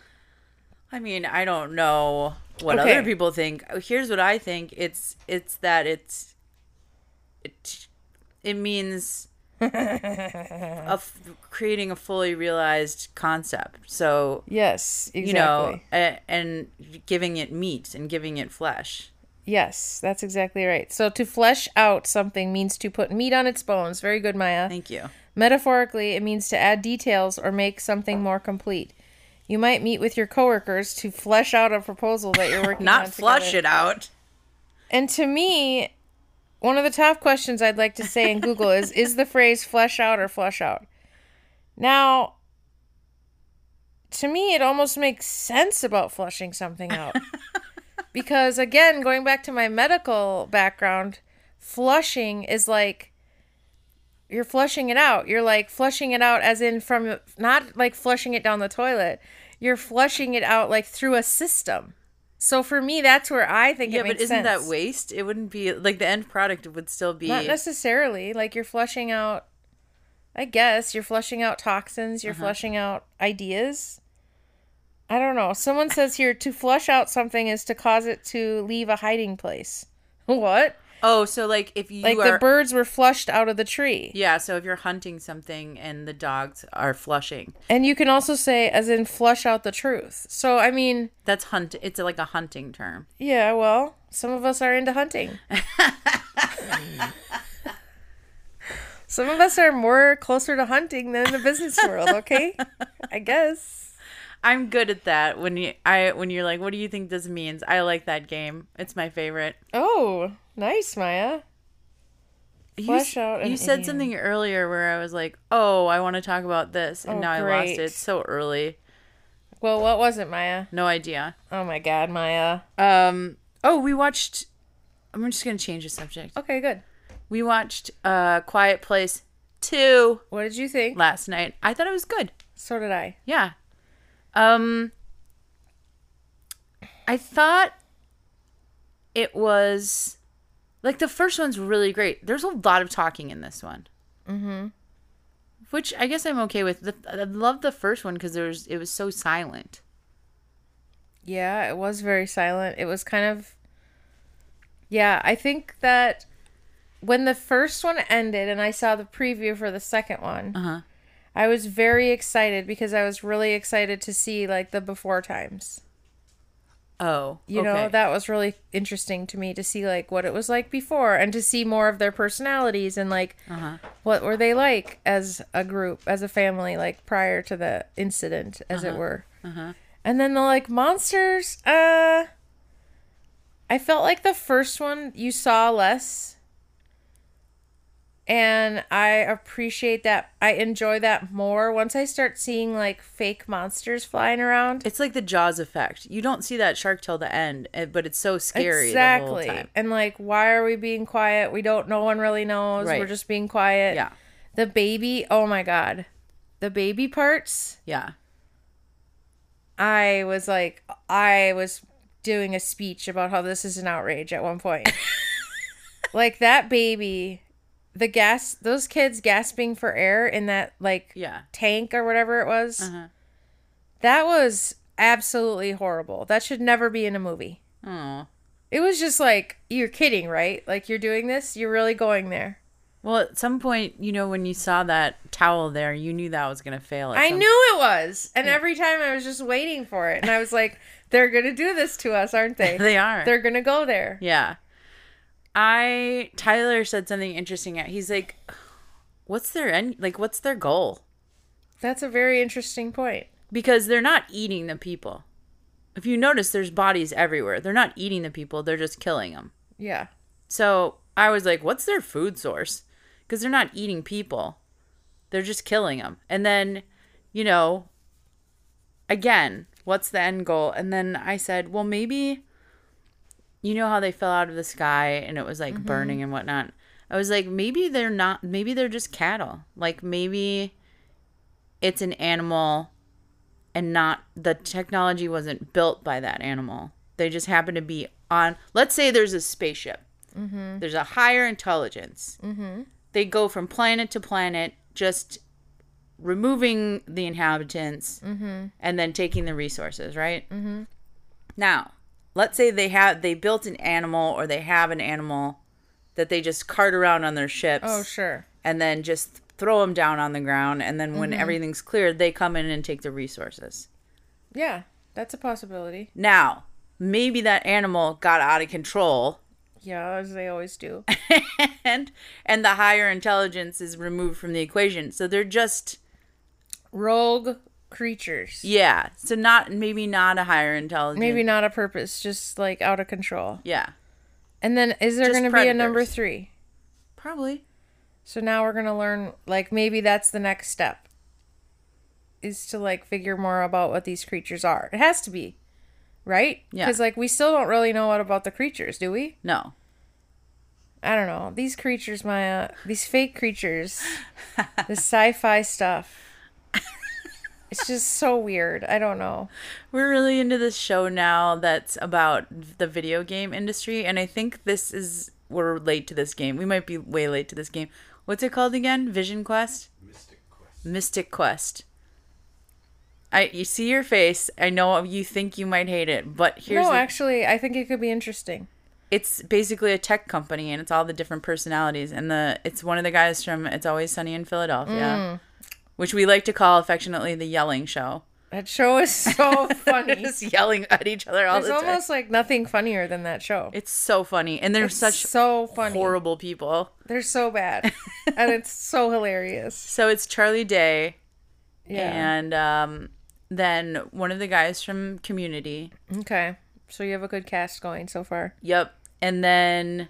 I mean, I don't know what Okay. other people think. Here's what I think. It's it's that it's it, it means [LAUGHS] a f- creating a fully realized concept. So, Yes, exactly. you know, a, and giving it meat and giving it flesh. yes, that's exactly right. So to flesh out something means to put meat on its bones. Very good, Maya. Thank you. Metaphorically, it means to add details or make something more complete. You might meet with your coworkers to flesh out a proposal that you're working on. Not flush it out. And to me, one of the top questions I'd like to say in Google is is the phrase flesh out or flush out? Now, to me, it almost makes sense about flushing something out. [LAUGHS] because, again, going back to my medical background, flushing is like you're flushing it out. You're like flushing it out as in from not like flushing it down the toilet. You're flushing it out like through a system. So for me, that's where I think Yeah, it but isn't sense. that waste? It wouldn't be like the end product would still be Not necessarily. Like you're flushing out. I guess you're flushing out toxins. You're uh-huh. flushing out ideas. I don't know. Someone says here to flush out something is to cause it to leave a hiding place. [LAUGHS] What? Oh, so like if you Like are the birds were flushed out of the tree. Yeah, so if you're hunting something and the dogs are flushing, And you can also say as in flush out the truth. So I mean, that's hunt. It's like a hunting term. yeah, well, some of us are into hunting. [LAUGHS] some of us are more closer to hunting than the business world, okay? I guess. I'm good at that. When you I when you're like, what do you think this means? I like that game. It's my favorite. Oh, nice, Maya. You, Flesh s- out you said something earlier where I was like, oh, I want to talk about this, and Oh, now I lost it. It's so early. Well, what was it, Maya? No idea. Oh my god, Maya. Um. Oh, we watched. I'm just gonna change the subject. Okay, good. We watched uh Quiet Place two What did you think? last night. I thought it was good. So did I. Yeah. Um I thought it was like the first one's really great. There's a lot of talking in this one. Mm-hmm. Which I guess I'm okay with. The, I love the first one because there's it was so silent. Yeah, it was very silent. It was kind of. Yeah, I think that when the first one ended and I saw the preview for the second one, Uh-huh. I was very excited because I was really excited to see like the before times. Oh, You know, that was really interesting to me to see like what it was like before and to see more of their personalities and like Uh-huh. what were they like as a group, as a family, like prior to the incident, as Uh-huh. it were. And then the like monsters, uh I felt like the first one you saw less. And I appreciate that. I enjoy that more once I start seeing like fake monsters flying around. It's like the Jaws effect. You don't see that shark till the end, eh, but it's so scary exactly. the whole time. And like, why are we being quiet? We don't. No one really knows. Right. We're just being quiet. Yeah, The baby. Oh my god, the baby parts. yeah. I was like, I was doing a speech about how this is an outrage at one point. [LAUGHS] like that baby, the gas, those kids gasping for air in that like Yeah. tank or whatever it was. Uh-huh. That was absolutely horrible. That should never be in a movie. Oh. It was just like, you're kidding, right? Like you're doing this, you're really going there. Well, at some point, you know, when you saw that towel there, you knew that was going to fail. At I some- knew it was. And every time I was just waiting for it. And I was like, [LAUGHS] they're going to do this to us, aren't they? [LAUGHS] They are. They're going to go there. Yeah. I Tyler said something interesting. He's like, "What's their end? Like, what's their goal? That's a very interesting point. Because they're not eating the people. If you notice, there's bodies everywhere. They're not eating the people. They're just killing them. Yeah. So I was like, what's their food source? Because they're not eating people. They're just killing them. And then, you know, again, what's the end goal? And then I said, well, maybe, you know how they fell out of the sky and it was like mm-hmm. burning and whatnot. I was like, maybe they're not, maybe they're just cattle. Like maybe it's an animal and not, the technology wasn't built by that animal. They just happen to be on, let's say there's a spaceship. Mm-hmm. There's a higher intelligence. Mm-hmm. They go from planet to planet, just removing the inhabitants and then taking the resources, right? Mm-hmm. Now, let's say they have they built an animal or they have an animal that they just cart around on their ships Oh, sure. and then just throw them down on the ground and then when mm-hmm. everything's cleared they come in and take the resources. Yeah, that's a possibility. Now, maybe that animal got out of control Yeah, as they always do. [LAUGHS] and and the higher intelligence is removed from the equation. So they're just Rogue creatures. yeah. So not maybe not a higher intelligence. Maybe not a purpose, just like out of control. Yeah. And then is there going to be a number three? Probably. So now we're going to learn, like, maybe that's the next step. Is to, like, figure more about what these creatures are. It has to be. Right? Yeah. Because, like, we still don't really know what about the creatures, do we? No. I don't know. These creatures, Maya, these fake creatures, [LAUGHS] the sci fi stuff. [LAUGHS] It's just so weird. I don't know. We're really into this show now that's about the video game industry and I think this is we're late to this game. We might be way late to this game. What's it called again? Vision Quest? Mythic Quest. Mythic Quest. I you see your face. I know you think you might hate it, but here's no, the, actually, I think it could be interesting. it's basically a tech company and it's all the different personalities and the it's one of the guys from It's Always Sunny in Philadelphia, mm. Which we like to call affectionately the yelling show. That show is so [LAUGHS] funny. Just yelling at each other all There's the time. It's almost like nothing funnier than that show. It's so funny and they're It's such so funny. horrible people. They're so bad, [LAUGHS] and it's so hilarious. So it's Charlie Day Yeah. and um, then one of the guys from Community. Okay. So you have a good cast going so far. Yep. And then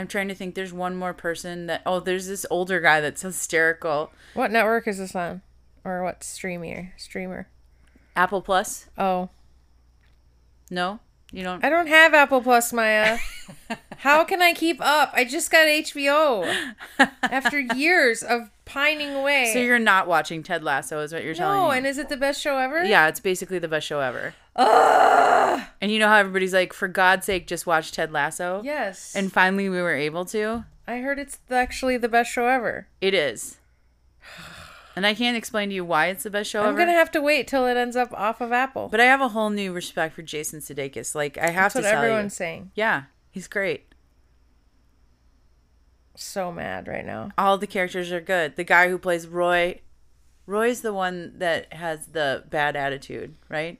I'm trying to think. There's one more person that. Oh, there's this older guy that's hysterical. What network is this on, or what streamer? Streamer. Apple Plus. Oh, No, you don't. I don't have Apple Plus, Maya. [LAUGHS] How can I keep up? I just got HBO [LAUGHS] after years of pining away. So you're not watching Ted Lasso, is what you're telling me? no, and is it the best show ever? yeah, it's basically the best show ever. And you know how everybody's like, for God's sake, just watch Ted Lasso? Yes. And finally we were able to. I heard it's actually the best show ever. It is. [SIGHS] And I can't explain to you why it's the best show I'm ever. gonna have to wait till it ends up off of Apple. but I have a whole new respect for Jason Sudeikis. Like I have That's what to tell everyone's you. saying. Yeah, he's great. So mad right now. All the characters are good. The guy who plays Roy, Roy's the one that has the bad attitude, right?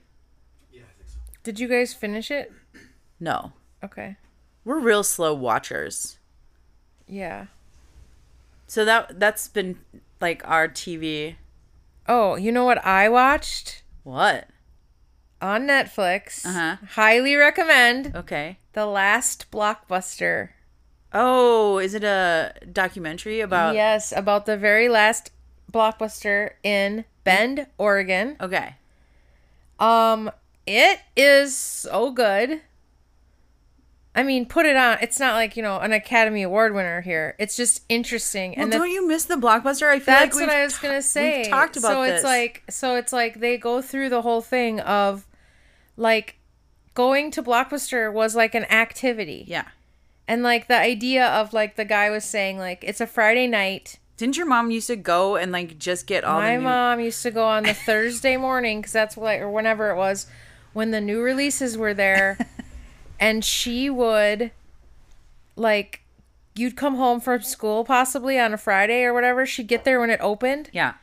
Yeah, I think so. Did you guys finish it? No, Okay. we're real slow watchers. Yeah. So that that's been like our TV. Oh, you know what I watched What? on Netflix? Uh-huh. Highly recommend Okay. The Last Blockbuster. Oh, is it a documentary about? yes, about the very last blockbuster in Bend, Oregon. Okay. Um, it is so good. I mean, put it on. It's not like you know an Academy Award winner here. It's just interesting, Well, and the, don't you miss the blockbuster? I feel that's like what I was gonna say. We've talked about so this. it's like so it's like they go through the whole thing of like going to Blockbuster was like an activity, yeah. and like the idea of like the guy was saying like it's a Friday night. Didn't your mom used to go and like just get all My the new- mom used to go on the Thursday morning because that's what or whenever it was when the new releases were there, [LAUGHS] and she would like you'd come home from school possibly on a Friday or whatever. She'd get there when it opened, Yeah.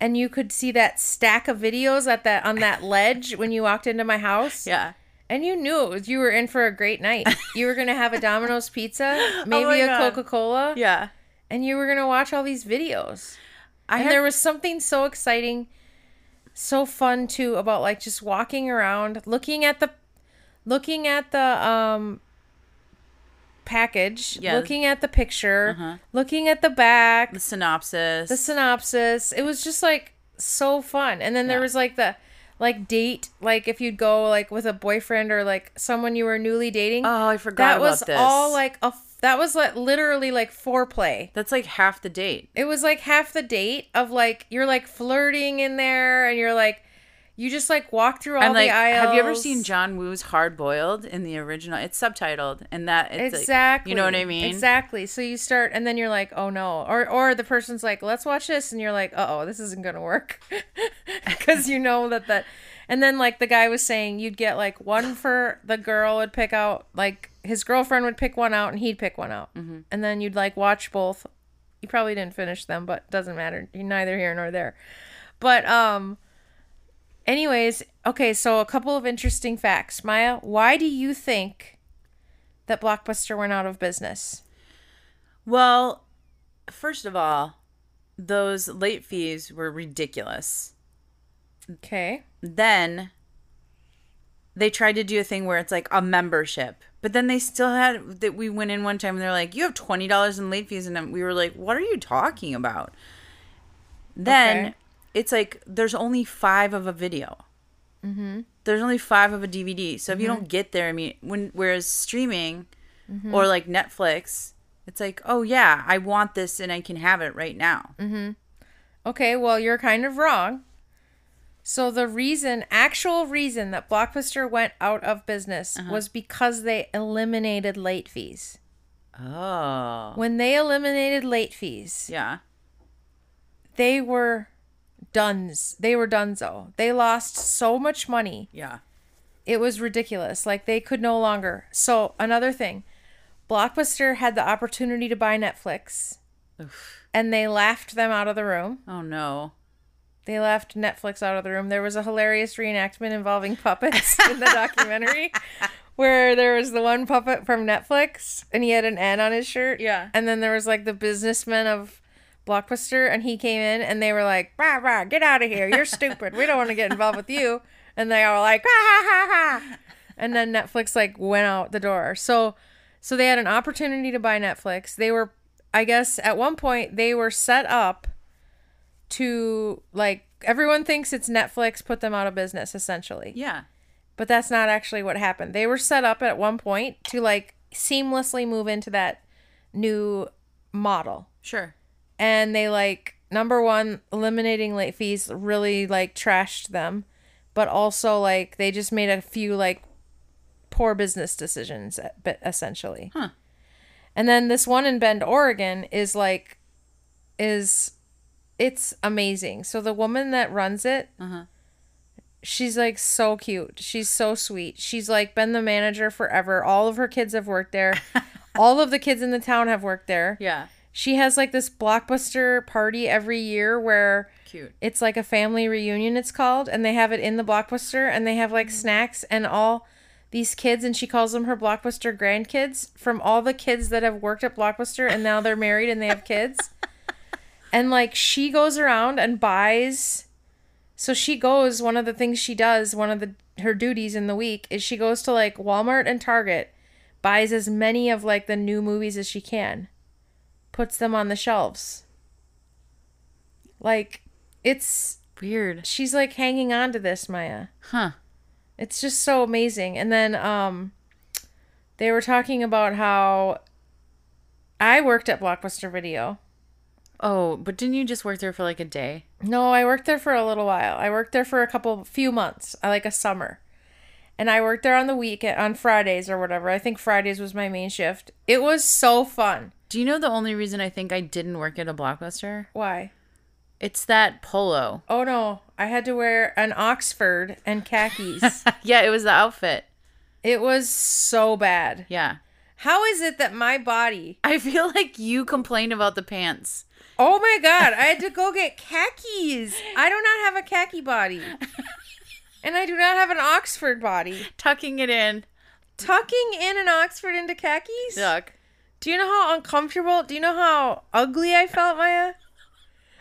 and you could see that stack of videos at that on that ledge when you walked into my house. Yeah. And you knew it was, you were in for a great night. You were gonna have a Domino's pizza, [LAUGHS] oh maybe Oh a Coca Cola, Yeah. and you were gonna watch all these videos. I and had, there was something so exciting, so fun too about like just walking around, looking at the, looking at the um. Package, Yeah. looking at the picture, Uh-huh. looking at the back, the synopsis. the synopsis. It was just like so fun. And then there was like the like date, like if you'd go like with a boyfriend or like someone you were newly dating. oh, I forgot that was this. all like a that was like literally like foreplay. That's like half the date. It was like half the date of like you're like flirting in there and you're like you just like walk through all and like, the aisles. have you ever seen John Woo's Hard Boiled in the original? It's subtitled, and that it's like- Exactly. you know what I mean? Exactly. So you start, and then you're like, "Oh no!" Or or the person's like, "Let's watch this," and you're like, "Uh oh, this isn't gonna work," [LAUGHS] because you know that that. And then like the guy was saying, you'd get like one for the girl would pick out, like his girlfriend would pick one out, and he'd pick one out, Mm-hmm. and then you'd like watch both. You probably didn't finish them, but doesn't matter. You're neither here nor there. But um. Anyways, okay, so a couple of interesting facts. Maya, why do you think that Blockbuster went out of business? Well, first of all, those late fees were ridiculous. Okay. Then they tried to do a thing where it's like a membership, but then they still had that. We went in one time and they're like, "You have twenty dollars in late fees," and we were like, "What are you talking about?" Then Okay. It's like there's only five of a video. Mm-hmm. There's only five of a DVD, so if you don't mm-hmm. get there, I mean, when whereas streaming mm-hmm. or like Netflix, it's like, oh yeah, I want this and I can have it right now. Mm-hmm. Okay, well, you're kind of wrong. So the reason, actual reason that Blockbuster went out of business uh-huh. was because they eliminated late fees. Oh, When they eliminated late fees, yeah, they were duns. They were dunzo. They lost so much money. yeah. It was ridiculous. Like they could no longer. So another thing, Blockbuster had the opportunity to buy Netflix, and they laughed them out of the room. Oh no. They left Netflix out of the room. There was a hilarious reenactment involving puppets [LAUGHS] in the documentary, [LAUGHS] where there was the one puppet from Netflix, and he had an N on his shirt. Yeah. and then there was like the businessman of Blockbuster, and he came in, and they were like, "Rah rah, get out of here! You're stupid. We don't want to get involved with you." And they all like, "Ha ha ha ha!" And then Netflix like went out the door. So, so they had an opportunity to buy Netflix. They were, I guess, at one point they were set up to like everyone thinks it's Netflix put them out of business essentially. Yeah. But that's not actually what happened. They were set up at one point to like seamlessly move into that new model. Sure. And they like number 1 eliminating late fees really like trashed them, but also like they just made a few like poor business decisions, but essentially. Huh. And then this one in Bend, Oregon, is like, is, it's amazing. So the woman that runs it, uh-huh. she's like so cute. She's so sweet. She's like been the manager forever. All of her kids have worked there. [LAUGHS] All of the kids in the town have worked there. Yeah. She has like this blockbuster party every year where Cute. it's like a family reunion it's called and they have it in the blockbuster and they have like mm. snacks and all these kids and she calls them her blockbuster grandkids from all the kids that have worked at blockbuster and now they're married and they have kids. [LAUGHS] And like she goes around and buys so she goes one of the things she does one of the her duties in the week is she goes to like Walmart and Target buys as many of like the new movies as she can puts them on the shelves like it's Weird. she's like hanging on to this Maya. Huh. It's just so amazing. And then um they were talking about how I worked at Blockbuster Video. Oh, but didn't you just work there for like a day? No, I worked there for a little while. I worked there for a couple few months, uh, like a summer. And I worked there on the week on Fridays or whatever. I think Fridays was my main shift. It was so fun. Do you know the only reason I think I didn't work at a blockbuster? Why? It's that polo. Oh no, I had to wear an Oxford and khakis. [LAUGHS] yeah, it was the outfit. it was so bad. Yeah. How is it that my body I feel like you complained about the pants. Oh my god, I had to go get khakis. I do not have a khaki body. And I do not have an Oxford body. Tucking it in. Tucking in an Oxford into khakis? Yuck. Do you know how uncomfortable, do you know how ugly I felt, Maya?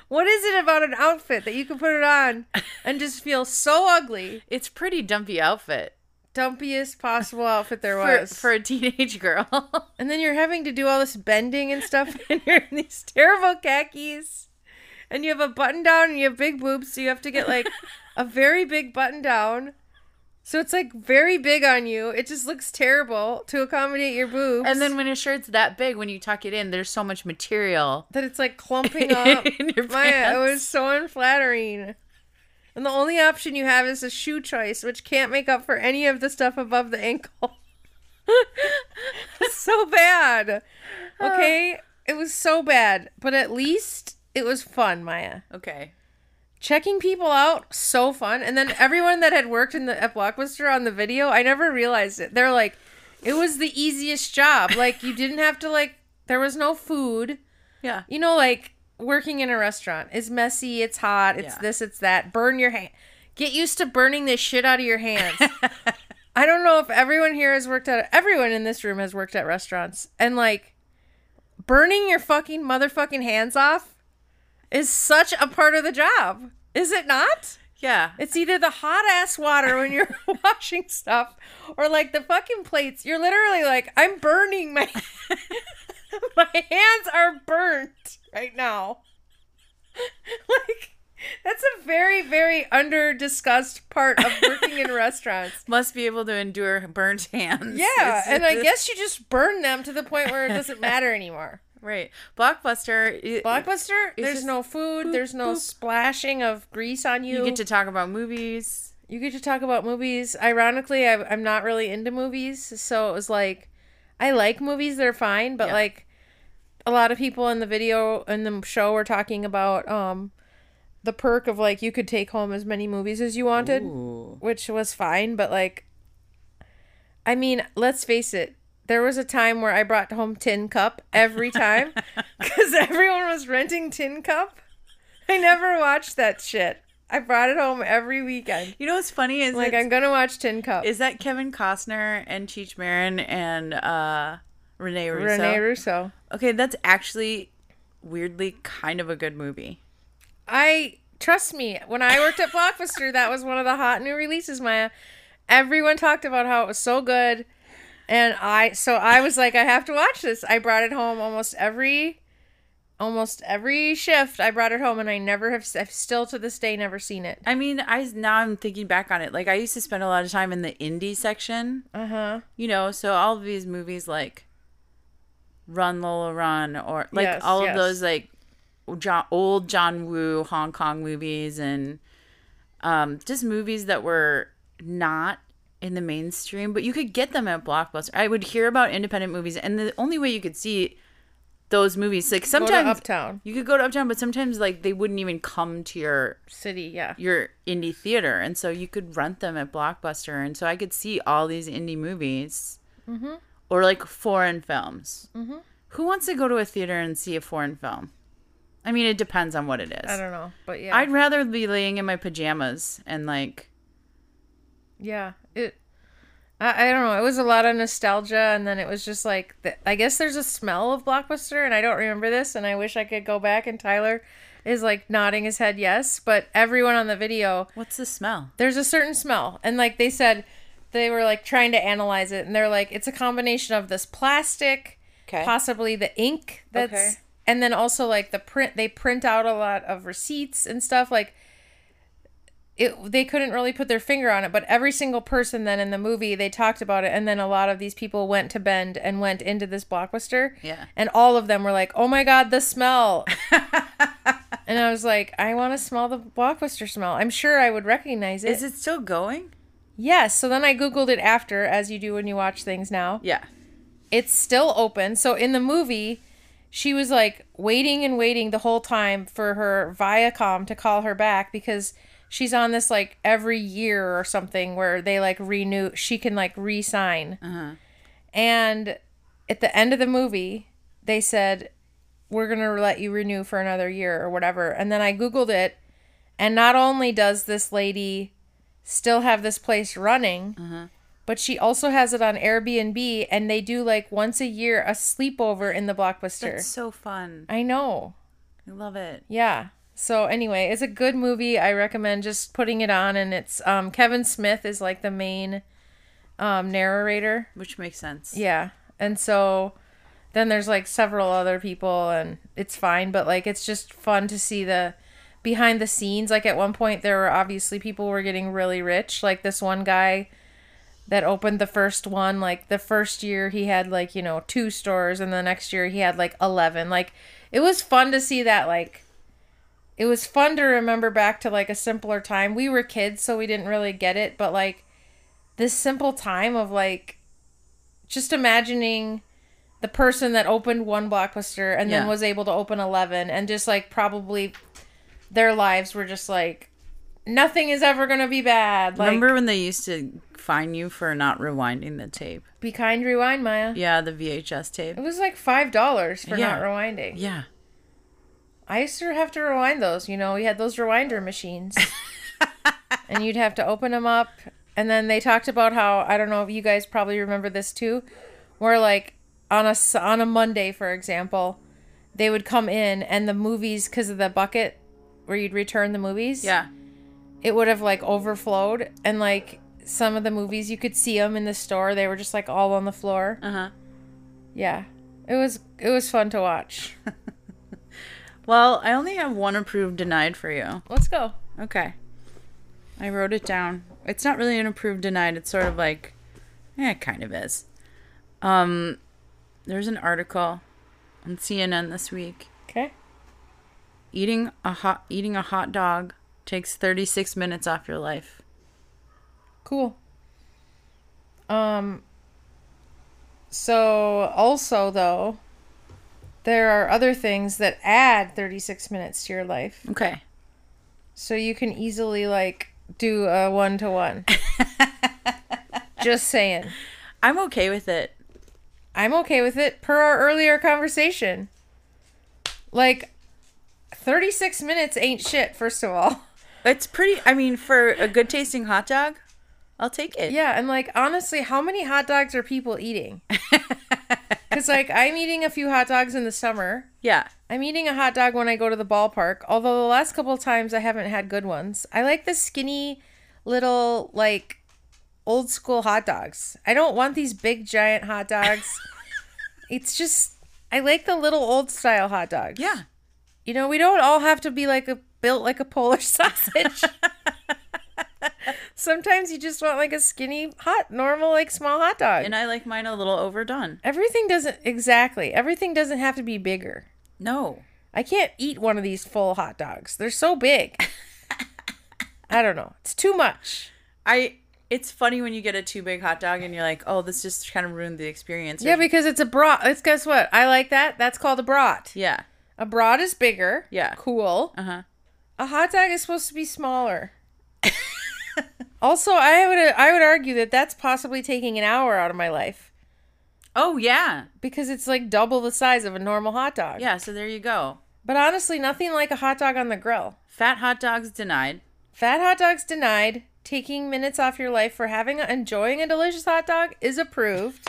What is it about an outfit that you can put it on and just feel so ugly? It's pretty dumpy outfit Dumpiest possible outfit there for, was. for a teenage girl. [LAUGHS] and then you're having to do all this bending and stuff, [LAUGHS] and you're in these terrible khakis. And you have a button down and you have big boobs, so you have to get like a very big button down. So it's like very big on you. It just looks terrible to accommodate your boobs. and then when a shirt's that big, when you tuck it in, there's so much material. that it's like clumping [LAUGHS] up. In your Maya, it was so unflattering. And the only option you have is a shoe choice, which can't make up for any of the stuff above the ankle. [LAUGHS] so bad. [SIGHS] Okay? It was so bad. But at least it was fun, Maya. Okay. Checking people out, so fun. And then everyone that had worked in the at Blockbuster on the video, I never realized it. They're like, it was the easiest job. Like you didn't have to like there was no food Yeah. you know, like working in a restaurant is messy, it's hot, it's Yeah. this, it's that. Burn your hand. Get used to burning this shit out of your hands. [LAUGHS] I don't know if everyone here has worked at everyone in this room has worked at restaurants and like burning your fucking motherfucking hands off is such a part of the job. Is it not? Yeah. It's either the hot ass water when you're [LAUGHS] washing stuff or like the fucking plates. You're literally like, I'm burning my [LAUGHS] my hands are burnt right now. [LAUGHS] like that's a very, very under discussed part of working in restaurants. Must be able to endure burnt hands. Yeah, and I guess you just burn them to the point where it doesn't matter anymore. Right. Blockbuster. Blockbuster, there's no food, boop, there's no boop. splashing of grease on you. You get to talk about movies. you get to talk about movies. Ironically, I, I'm not really into movies, so it was like, I like movies; they're fine. But Yeah. like, a lot of people in the video in the show were talking about um, the perk of like you could take home as many movies as you wanted, Ooh. which was fine. But like, I mean, let's face it. There was a time where I brought home Tin Cup every time [LAUGHS] because everyone was renting Tin Cup. I never watched that shit. I brought it home every weekend. You know what's funny is Like I'm gonna watch Tin Cup. is that Kevin Costner and Cheech Marin and uh, Rene Russo. Rene Russo. Okay, that's actually weirdly kind of a good movie. I trust me. When I worked at Blockbuster, that was one of the hot new releases. Maya, everyone talked about how it was so good, and I so I was like, I have to watch this. I brought it home almost every, almost every shift. I brought it home, and I never have. I've still to this day never seen it. I mean, I now I'm thinking back on it. Like I used to spend a lot of time in the indie section. Uh huh. You know, so all of these movies like Run Lola Run or like Yes, all yes. of those like John, old John Woo Hong Kong movies and um just movies that were not in the mainstream, but you could get them at Blockbuster. I would hear about independent movies, and the only way you could see those movies, like Go to sometimes Uptown you could go to Uptown, but sometimes like they wouldn't even come to your City. Yeah. your indie theater, and so you could rent them at Blockbuster, and so I could see all these indie movies, Mm-hmm. or like foreign films. Who wants to go to a theater and see a foreign film? I mean, it depends on what it is. I don't know, but yeah. I'd rather be laying in my pajamas and like Yeah. I, I don't know. It was a lot of nostalgia, and then it was just like the, I guess there's a smell of Blockbuster, and I don't remember this, and I wish I could go back. And Tyler is like nodding his head yes, but everyone on the video, what's the smell? there's a certain smell, and like they said, they were like trying to analyze it, and they're like it's a combination of this plastic, Okay. possibly the ink that's, Okay. and then also like the print. They print out a lot of receipts and stuff like it they couldn't really put their finger on it but every single person then in the movie they talked about it and then a lot of these people went to bend and went into this blockbuster Yeah. and all of them were like oh my god the smell [LAUGHS] and i was like i want to smell the blockbuster smell i'm sure i would recognize it Is it still going? yes so then i googled it after as you do when you watch things now Yeah. it's still open. So in the movie, she was like waiting and waiting the whole time for her Viacom to call her back because she's on this like every year or something where they like renew. She can like re-sign. Uh-huh. And at the end of the movie, they said we're gonna let you renew for another year or whatever. And then I googled it, and not only does this lady still have this place running uh-huh. but she also has it on Airbnb and they do like once a year a sleepover in the blockbuster. That's so fun. I know. I love it. Yeah. So anyway, it's a good movie. I recommend just putting it on and it's um Kevin Smith is like the main um narrator. Which makes sense. Yeah. And so then there's like several other people and it's fine, but like it's just fun to see the behind the scenes. Like at one point there were obviously people were getting really rich. Like this one guy that opened the first one, like the first year he had like, you know, two stores and the next year he had like 11. Like it was fun to see that like it was fun to remember back to like a simpler time. We were kids so we didn't really get it, but like this simple time of like just imagining the person that opened one blockbuster and then was able to open 11 and just like probably their lives were just like nothing is ever going to be bad like Remember when they used to fine you for not rewinding the tape? be kind rewind maya Yeah, the VHS tape. it was like five dollars for Yeah. not rewinding Yeah. I used to have to rewind those you know we had those rewinder machines. [LAUGHS] And you'd have to open them up and then they talked about how i don't know if you guys probably remember this too where like on a on a monday for example they would come in and the movies because of the bucket where you'd return the movies Yeah. it would have like overflowed. And like some of the movies you could see them in the store. They were just like all on the floor. Uh huh. yeah. It was it was fun to watch [LAUGHS] Well, I only have one approved denied for you. let's go Okay. I wrote it down. It's not really an approved denied. It's sort of like, yeah, it kind of is. Um, there's an article on CNN this week. okay Eating a hot eating a hot dog takes 36 minutes off your life. Cool. Um so also though there are other things that add 36 minutes to your life. Okay. So you can easily like do a one to one. Just saying. I'm okay with it. I'm okay with it per our earlier conversation. Like 36 minutes ain't shit first of all. [LAUGHS] It's pretty I mean for a good tasting hot dog, I'll take it. Yeah, and like honestly, how many hot dogs are people eating? [LAUGHS] Cuz like I'm eating a few hot dogs in the summer. Yeah. I'm eating a hot dog when I go to the ballpark, although the last couple of times I haven't had good ones. I like the skinny little like old school hot dogs. I don't want these big giant hot dogs. [LAUGHS] it's just I like the little old style hot dogs. Yeah. You know, we don't all have to be like a built like a Polish [LAUGHS] sausage. [LAUGHS] Sometimes you just want like a skinny, hot, normal, like small hot dog. And I like mine a little overdone. everything doesn't exactly. Everything doesn't have to be bigger. No. I can't eat one of these full hot dogs. They're so big. [LAUGHS] I don't know. It's too much. I It's funny when you get a too big hot dog and you're like, oh, this just kind of ruined the experience. Yeah, because it's a brat. It's guess what? I like that. That's called a brat. yeah. A brat is bigger. Yeah. Cool. Uh huh. A hot dog is supposed to be smaller. Also, I would I would argue that that's possibly taking an hour out of my life Oh yeah, because it's like double the size of a normal hot dog. yeah. So there you go. But honestly, nothing like a hot dog on the grill. Fat hot dogs denied. Fat hot dogs denied. Taking minutes off your life for having enjoying a delicious hot dog is approved.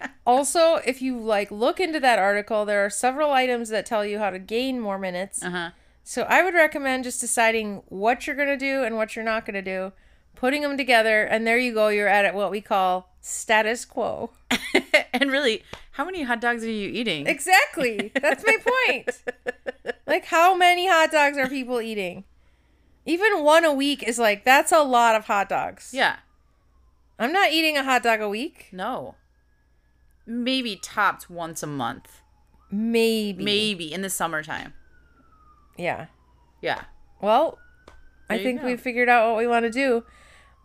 [LAUGHS] also, if you like look into that article, there are several items that tell you how to gain more minutes. Uh huh. So I would recommend just deciding what you're going to do and what you're not going to do, putting them together, and there you go. You're at what we call status quo. [LAUGHS] and really, how many hot dogs are you eating? Exactly. That's my point. [LAUGHS] Like, how many hot dogs are people eating? Even one a week is like, that's a lot of hot dogs. yeah. I'm not eating a hot dog a week. No. Maybe topped once a month. Maybe. Maybe in the summertime. Yeah. Yeah. Well, I There you think go. we figured out what we want to do.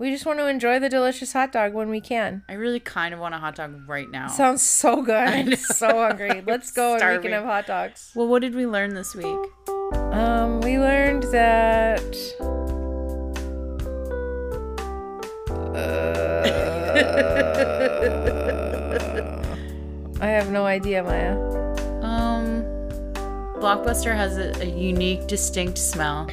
We just want to enjoy the delicious hot dog when we can. I really kind of want a hot dog right now. Sounds so good. [LAUGHS] I'm so hungry. [LAUGHS] Let's go and we can have hot dogs. well, what did we learn this week? Um, we learned that. Uh, I have no idea, Maya. Um, Blockbuster has a, a unique, distinct smell.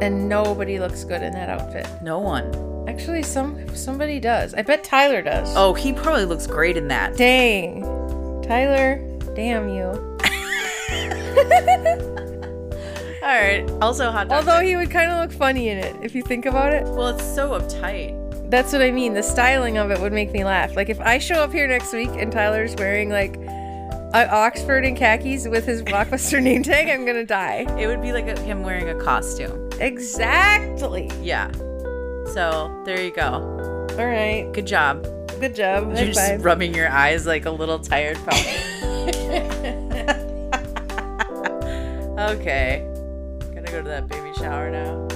And nobody looks good in that outfit. No one. Actually, some somebody does. I bet Tyler does. Oh, he probably looks great in that. dang, Tyler! Damn you. [LAUGHS] All right. Also, hot dog. Although he would kind of look funny in it if you think about it. well, it's so uptight. That's what I mean. The styling of it would make me laugh. Like if I show up here next week and Tyler's wearing like a Oxford and khakis with his [LAUGHS] Blockbuster name tag, I'm gonna die. It would be like a, him wearing a costume. Exactly. Yeah. So there you go. All right. Good job. Good job. You're High just five. rubbing your eyes like a little tired puppy. [LAUGHS] [LAUGHS] okay. Gonna go to that baby shower now.